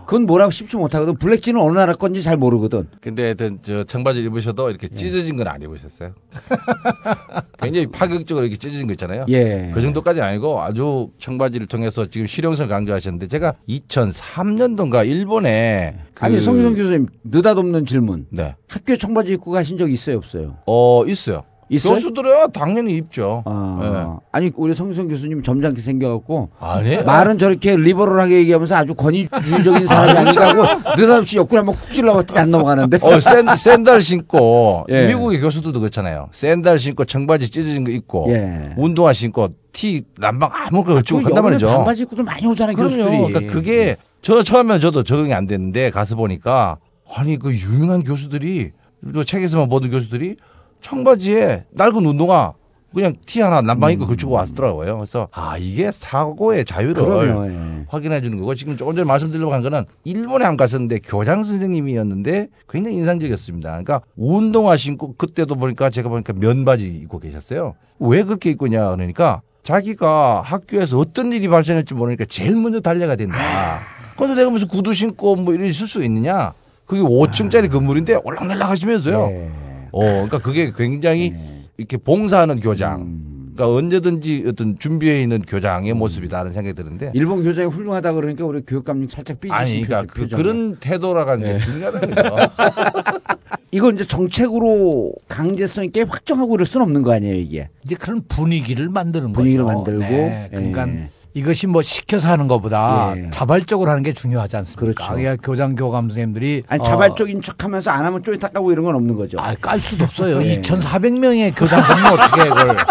그건 뭐라고 쉽지 못하거든. 블랙진은 어느 나라 건지 잘 모르거든. 근데 하여튼 저 청바지 입으셔도 이렇게 찢어진 건 안 입으셨어요. (laughs) 굉장히 파격적으로 이렇게 찢어진 거 있잖아요. 예. 그 정도까지는 아니고 아주 청바지를 통해서 지금 실용성을 강조하셨는데 제가 2003년도인가 일본에 그 아니 성유성 교수님 느닷없는 질문. 네. 학교 청바지 입고 가신 적 있어요 없어요? 어 있어요. 있어요? 교수들은 당연히 입죠. 아, 아니 우리 성성 교수님 점잖게 생겨갖고 아니에요. 말은 저렇게 리버럴하게 얘기하면서 아주 권위주의적인 사람이 하고 느닷없이 옆구리 한번 쿡 찔러봤더니 안 넘어가는데. 어, 샌, 샌들 신고 (laughs) 예. 미국의 교수들도 그렇잖아요. 샌들 신고 청바지 찢어진 거 입고 예. 운동화 신고 티 남방 아무거나 걸치고 그 간단 말이죠. 반바지 입고도 많이 오잖아요 그럼요. 교수들이. 그러니까 그게 저 처음에는 저도 적응이 안 됐는데 가서 보니까 아니 그 유명한 교수들이 그 책에서만 보던 교수들이 청바지에 낡은 운동화 그냥 티 하나 남방 입고 걸치고 왔더라고요. 그래서 아 이게 사고의 자유를 그럼요, 예. 확인해 주는 거고 지금 조금 전에 말씀드리려고 한 거는 일본에 한번 갔었는데 교장 선생님이었는데 굉장히 인상적이었습니다. 그러니까 운동화 신고 그때도 보니까 제가 보니까 면바지 입고 계셨어요. 왜 그렇게 입고냐 그러니까 자기가 학교에서 어떤 일이 발생할지 모르니까 제일 먼저 달려가야 된다. 그래도 내가 무슨 구두 신고 뭐 이런 있을 수 있느냐? 그게 5층짜리 건물인데 올락날락 하시면서요. 어, 그러니까 그게 굉장히 이렇게 봉사하는 교장. 그러니까 언제든지 어떤 준비해 있는 교장의 모습이다라는 생각이 드는데. 일본 교장이 훌륭하다 그러니까 우리 교육감님 살짝 삐지신 아니, 그러니까 표- 그, 표정이에요. 그런 태도라는 게 네. 중요하다는 거죠. (laughs) 이걸 이제 정책으로 강제성 있게 확정하고 그럴 수는 없는 거 아니에요 이게. 이제 그런 분위기를 만드는 분위기를 거죠. 만들고. 네, 그러니까 예. 이것이 뭐 시켜서 하는 것보다 예. 자발적으로 하는 게 중요하지 않습니까? 그렇죠. 그러니까 교장 교감 선생님들이 아니 어, 자발적인 척하면서 안 하면 쪼이탁하고 이런 건 없는 거죠. 아, 깔 수도 없어요. 예. 2,400명의 교장 선생님 어떻게 그걸 (laughs)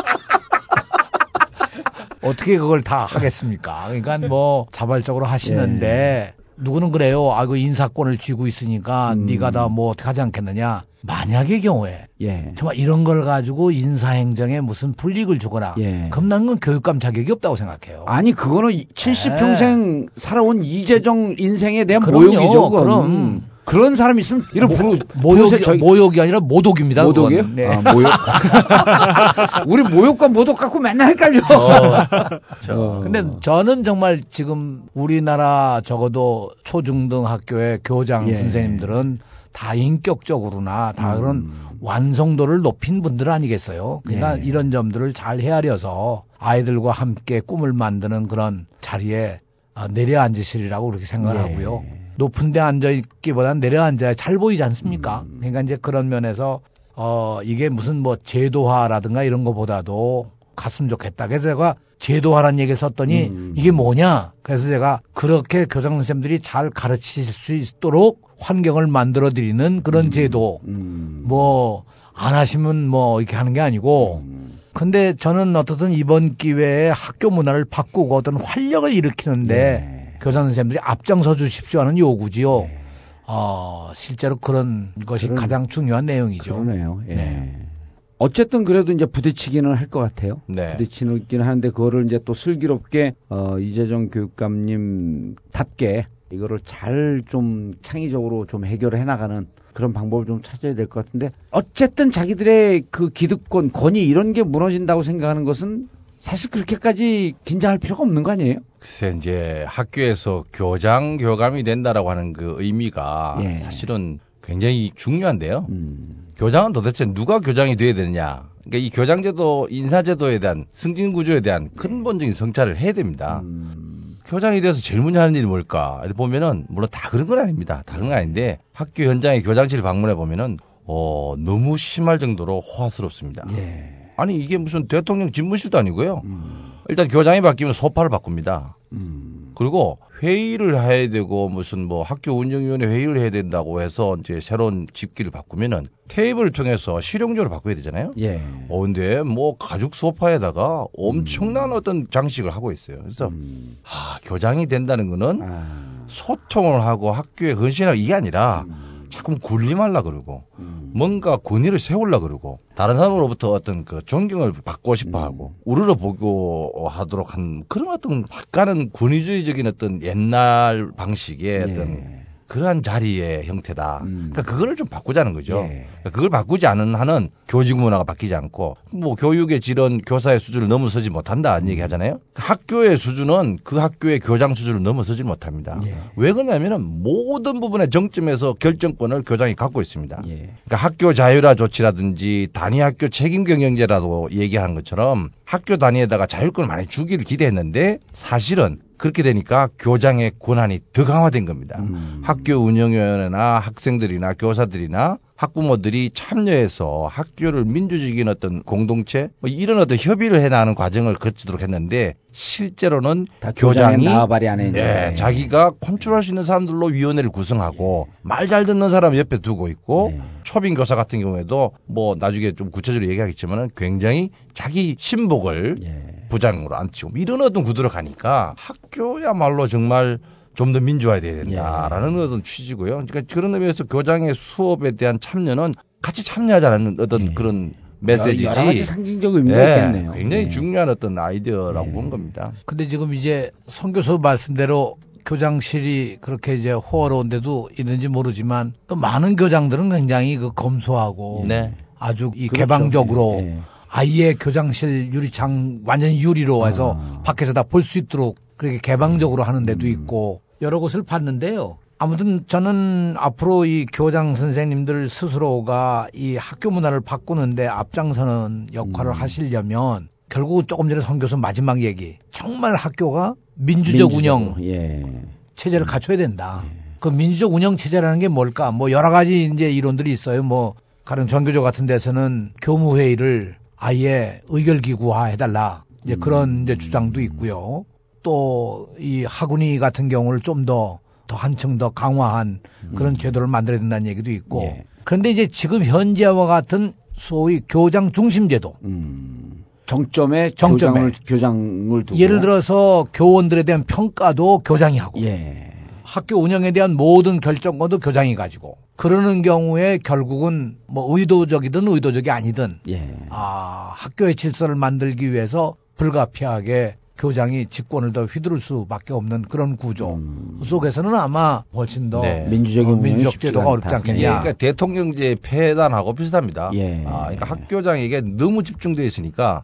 어떻게 그걸 다 하겠습니까? 그러니까 뭐 자발적으로 하시는데 누구는 그래요. 아, 그 인사권을 쥐고 있으니까 네가 다 뭐 어떻게 하지 않겠느냐. 만약의 경우에 예. 정말 이런 걸 가지고 인사행정에 무슨 불이익을 주거나 예. 그럼 난 그건 교육감 자격이 없다고 생각해요. 아니 그거는 70평생 살아온 이재정 인생에 대한 그럼요. 모욕이죠. 그건. 그럼. 그런 사람 있으면 이런 부르 모욕이, 저희 모욕이 아니라 모독입니다. 모독이요? 그건. 네. 아, 모욕. (laughs) 우리 모욕과 모독 갖고 맨날 헷갈려. 어. 근데 저는 정말 지금 우리나라 적어도 초중등 학교의 교장 예. 선생님들은 다 인격적으로나 다 그런 완성도를 높인 분들 아니겠어요. 그러니까 예. 이런 점들을 잘 헤아려서 아이들과 함께 꿈을 만드는 그런 자리에 아, 내려앉으시리라고 그렇게 생각을 예. 하고요. 높은 데 앉아 있기보다는 내려앉아야 잘 보이지 않습니까? 음. 그러니까 이제 그런 면에서 어 이게 무슨 뭐 제도화라든가 이런 거보다도 갔으면 좋겠다. 그래서 제가 제도화라는 얘기를 썼더니 음. 이게 뭐냐? 그래서 제가 그렇게 교장 선생님들이 잘 가르칠 수 있도록 환경을 만들어 드리는 그런 음. 제도. 뭐안 하시면 뭐 이렇게 하는 게 아니고 근데 저는 어떻든 이번 기회에 학교 문화를 바꾸고 어떤 활력을 일으키는데 네. 교장 선생님들이 앞장서 주십시오 하는 요구지요. 어, 실제로 그런 것이 그런- 가장 중요한 내용이죠. 그러네요. 예. 네. 어쨌든 그래도 이제 부딪히기는 할 것 같아요. 네. 부딪히기는 하는데 그거를 이제 또 슬기롭게 어, 이재정 교육감님답게 이거를 잘 좀 창의적으로 좀 해결해 나가는 그런 방법을 좀 찾아야 될 것 같은데 어쨌든 자기들의 그 기득권 권위 이런 게 무너진다고 생각하는 것은 사실 그렇게까지 긴장할 필요가 없는 거 아니에요? 글쎄 이제 학교에서 교장 교감이 된다라고 하는 그 의미가 예. 사실은 굉장히 중요한데요. 음. 교장은 도대체 누가 교장이 돼야 되느냐? 그러니까 이 교장제도 인사제도에 대한 승진 구조에 대한 근본적인 성찰을 해야 됩니다. 음. 교장이 돼서 제일 먼저 하는 일이 뭘까? 이렇게 보면은 물론 다 그런 건 아닙니다. 다 그런 건 아닌데 학교 현장의 교장실을 방문해 보면은 어 너무 심할 정도로 호화스럽습니다. 예. 아니 이게 무슨 대통령 집무실도 아니고요. 음. 일단 교장이 바뀌면 소파를 바꿉니다. 그리고 회의를 해야 되고 무슨 뭐 학교 운영위원회 회의를 해야 된다고 해서 이제 새로운 집기를 바꾸면은 테이블을 통해서 실용적으로 바꿔야 되잖아요. 예. 어 근데 뭐 가죽 소파에다가 엄청난 어떤 장식을 하고 있어요. 그래서 아 교장이 된다는 거는 소통을 하고 학교에 헌신하고 이게 아니라 자꾸 군림하려 그러고 뭔가 권위를 세우려 그러고 다른 사람으로부터 어떤 그 존경을 받고 싶어 하고 우러러 보고 하도록 한 그런 어떤 약간은 권위주의적인 어떤 옛날 방식의 어떤 그러한 자리의 형태다. 그러니까 그거를 좀 바꾸자는 거죠. 그러니까 그걸 바꾸지 않은 한은 교직 문화가 바뀌지 않고 뭐 교육의 질은 교사의 수준을 넘어서지 못한다 는 얘기 하잖아요. 학교의 수준은 그 학교의 교장 수준을 넘어서지 못합니다. 왜 그러냐면은 모든 부분의 정점에서 결정권을 교장이 갖고 있습니다. 그러니까 학교 자율화 조치라든지 단위 학교 책임 경영제라고 얘기하는 것처럼 학교 단위에다가 자율권을 많이 주기를 기대했는데 사실은 그렇게 되니까 교장의 권한이 더 강화된 겁니다. 학교 운영위원회나 학생들이나 교사들이나 학부모들이 참여해서 학교를 민주적인 어떤 공동체 뭐 이런 어떤 협의를 해나가는 과정을 거치도록 했는데 실제로는 교장이 나발이 안에 예, 거예요. 자기가 컨트롤할 수 있는 사람들로 위원회를 구성하고 말 잘 듣는 사람 옆에 두고 있고 네. 초빙 교사 같은 경우에도 뭐 나중에 좀 구체적으로 얘기하겠지만은 굉장히 자기 신복을 예. 부장으로 앉히고 뭐 이런 어떤 구도로 가니까 학교야말로 정말 좀 더 민주화돼야 된다라는 예. 어떤 취지고요. 그러니까 그런 의미에서 교장의 수업에 대한 참여는 같이 참여하자는 어떤 그런 메시지지. 예. 여러 가지 상징적 의미가 예, 있겠네요. 굉장히 예. 중요한 어떤 아이디어라고 본 겁니다. 근데 지금 이제 선교수 말씀대로 교장실이 그렇게 이제 호화로운 데도 있는지 모르지만 또 많은 교장들은 굉장히 그 검소하고 네. 아주 이 그렇죠. 개방적으로 예. 아예 교장실 유리창 완전히 유리로 해서 아. 밖에서 다 볼 수 있도록 그렇게 개방적으로 하는 데도 있고 여러 곳을 봤는데요. 아무튼 저는 앞으로 이 교장 선생님들 스스로가 이 학교 문화를 바꾸는데 앞장서는 역할을 하시려면 결국 조금 전에 선 교수 마지막 얘기 정말 학교가 민주적 운영 예. 체제를 갖춰야 된다. 그 민주적 운영 체제라는 게 뭘까? 뭐 여러 가지 이제 이론들이 있어요. 뭐 가령 전교조 같은 데서는 교무회의를 아예 의결기구화 해달라. 이제 그런 이제 주장도 있고요. 또이 학운위 같은 경우를 좀 더 더 한층 더 강화한 그런 제도를 만들어야 된다는 얘기도 있고. 그런데 이제 지금 현재와 같은 소위 교장 중심 제도. 정점에, 정점에. 교장을, 교장을 두고 예를 들어서 교원들에 대한 평가도 교장이 하고 예. 학교 운영에 대한 모든 결정권도 교장이 가지고 그러는 경우에 결국은 뭐 의도적이든 의도적이 아니든 예. 아 학교의 질서를 만들기 위해서 불가피하게 교장이 직권을 더 휘두를 수밖에 없는 그런 구조 속에서는 아마 훨씬 더 네. 민주적인 어, 민주적 제도가 어렵지. 않겠냐. 예, 그러니까 대통령제 폐단하고 비슷합니다. 예. 아, 그러니까 학교장에게 너무 집중되어 있으니까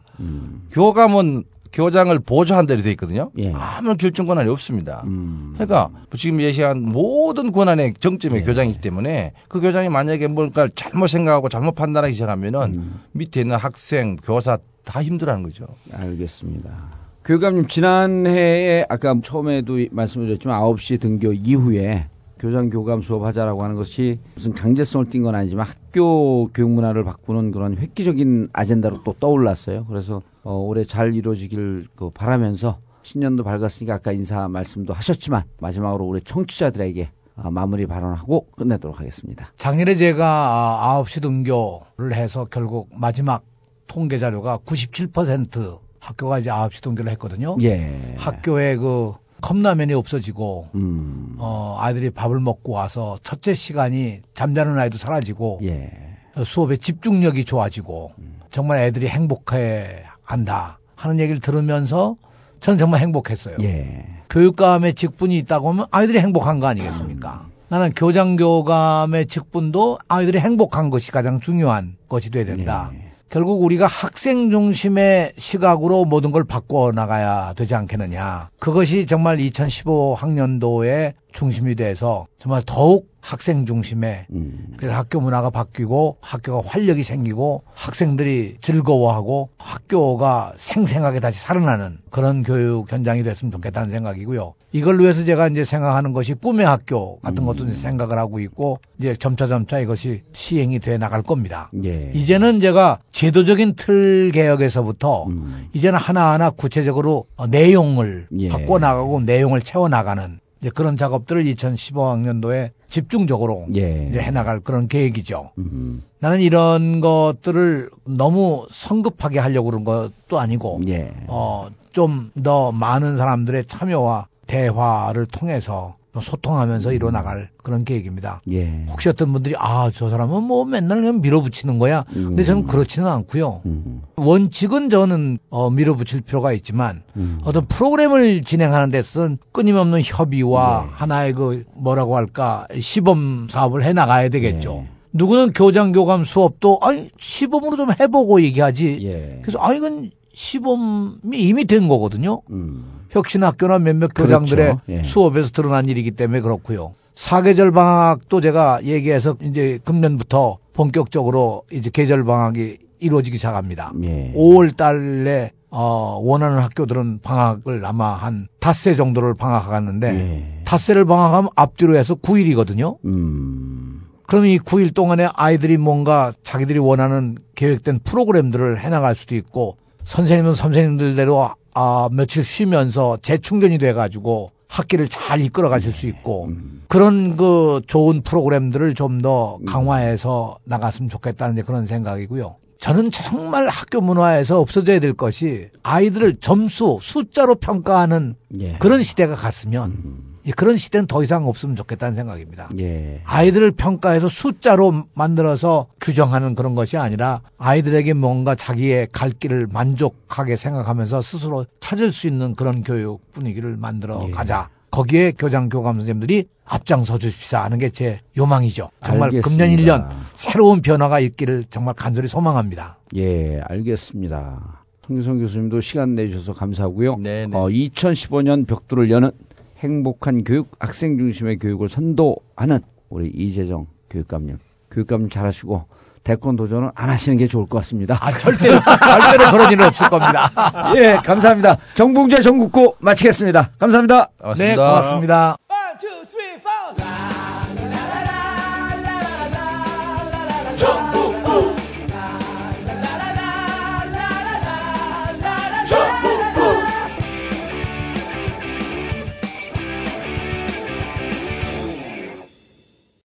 교감은 교장을 보조한 대로 돼 있거든요. 예. 아무런 결정 권한이 없습니다. 음. 그러니까 지금 예시한 모든 권한의 정점에 예. 교장이기 때문에 그 교장이 만약에 뭔가 잘못 생각하고 잘못 판단하기 시작하면은 음. 밑에 있는 학생, 교사 다 힘들어하는 거죠. 알겠습니다. 교감님 지난해에 아까 처음에도 말씀드렸지만 9시 등교 이후에 교장 교감 수업하자라고 하는 것이 무슨 강제성을 띈 건 아니지만 학교 교육 문화를 바꾸는 그런 획기적인 아젠다로 또 떠올랐어요. 그래서 어, 올해 잘 이루어지길 그 바라면서 신년도 밝았으니까 아까 인사 말씀도 하셨지만 마지막으로 우리 청취자들에게 아, 마무리 발언하고 끝내도록 하겠습니다. 작년에 제가 9시 등교를 해서 결국 마지막 통계 자료가 97% 학교가 이제 9시 등교를 했거든요. 예. 학교에 그 컵라면이 없어지고 음. 어 아이들이 밥을 먹고 와서 첫째 시간이 잠자는 아이도 사라지고 예. 수업의 집중력이 좋아지고 정말 애들이 행복해 한다 하는 얘기를 들으면서 저는 정말 행복했어요. 예. 교육감의 직분이 있다고 하면 아이들이 행복한 거 아니겠습니까? 나는 교장 교감의 직분도 아이들이 행복한 것이 가장 중요한 것이 돼야 된다. 결국 우리가 학생 중심의 시각으로 모든 걸 바꿔 나가야 되지 않겠느냐. 그것이 정말 2015 학년도의 중심이 돼서 정말 더욱 학생 중심의 그래서 학교 문화가 바뀌고 학교가 활력이 생기고 학생들이 즐거워하고 학교가 생생하게 다시 살아나는 그런 교육 현장이 됐으면 좋겠다는 생각이고요. 이걸 위해서 제가 이제 생각하는 것이 꿈의 학교 같은 것도 이제 생각을 하고 있고 이제 점차 점차 이것이 시행이 돼 나갈 겁니다. 예. 이제는 제가 제도적인 틀 개혁에서부터 이제는 하나하나 구체적으로 어, 내용을 예. 바꿔 나가고 내용을 채워 나가는 그런 작업들을 2015학년도에 집중적으로 예. 이제 해 나갈 그런 계획이죠. 나는 이런 것들을 너무 성급하게 하려고 그런 것도 아니고 예. 어, 좀 더 많은 사람들의 참여와 대화를 통해서 소통하면서 이뤄 나갈 그런 계획입니다. 예. 혹시 어떤 분들이 아, 저 사람은 뭐 맨날 그냥 밀어붙이는 거야. 음. 근데 저는 그렇지는 않고요. 원칙은 저는 어, 밀어붙일 필요가 있지만 음. 어떤 프로그램을 진행하는 데서는 끊임없는 협의와 네. 하나의 그 뭐라고 할까 시범 사업을 해 나가야 되겠죠. 네. 누구는 교장 교감 수업도 아니 시범으로 좀 해보고 얘기하지. 예. 그래서 아 이건 시범이 이미 된 거거든요. 음. 혁신학교나 몇몇 그렇죠. 교장들의 예. 수업에서 드러난 일이기 때문에 그렇고요. 사계절 방학도 제가 얘기해서 이제 금년부터 본격적으로 이제 계절 방학이 이루어지기 시작합니다. 예. 5월 달에 어, 원하는 학교들은 방학을 아마 한 닷새 정도를 방학하갔는데 예. 닷새를 방학하면 앞뒤로 해서 9일이거든요. 음. 그럼 이 9일 동안에 아이들이 뭔가 자기들이 원하는 계획된 프로그램들을 해나갈 수도 있고 선생님은 선생님들대로 아 며칠 쉬면서 재충전이 돼가지고 학기를 잘 이끌어 가실 수 있고 그런 그 좋은 프로그램들을 좀 더 강화해서 나갔으면 좋겠다는 그런 생각이고요. 저는 정말 학교 문화에서 없어져야 될 것이 아이들을 점수 숫자로 평가하는 예. 그런 시대가 갔으면 이 그런 시대는 더 이상 없으면 좋겠다는 생각입니다. 예. 아이들을 평가해서 숫자로 만들어서 규정하는 그런 것이 아니라 아이들에게 뭔가 자기의 갈 길을 만족하게 생각하면서 스스로 찾을 수 있는 그런 교육 분위기를 만들어 가자. 거기에 교장 교감 선생님들이 앞장서 주십사 하는 게 제 요망이죠. 정말 알겠습니다. 금년 1년 새로운 변화가 있기를 정말 간절히 소망합니다. 예, 알겠습니다. 홍유성 교수님도 시간 내주셔서 감사하고요. 네, 어, 2015년 벽두를 여는 행복한 교육, 학생 중심의 교육을 선도하는 우리 이재정 교육감님. 교육감님 잘하시고 대권 도전은 안 하시는 게 좋을 것 같습니다. 아, 절대로, 절대로 그런 일은 없을 겁니다. (laughs) 예, 감사합니다. 정봉재 전국고 마치겠습니다. 감사합니다. 네, 고맙습니다.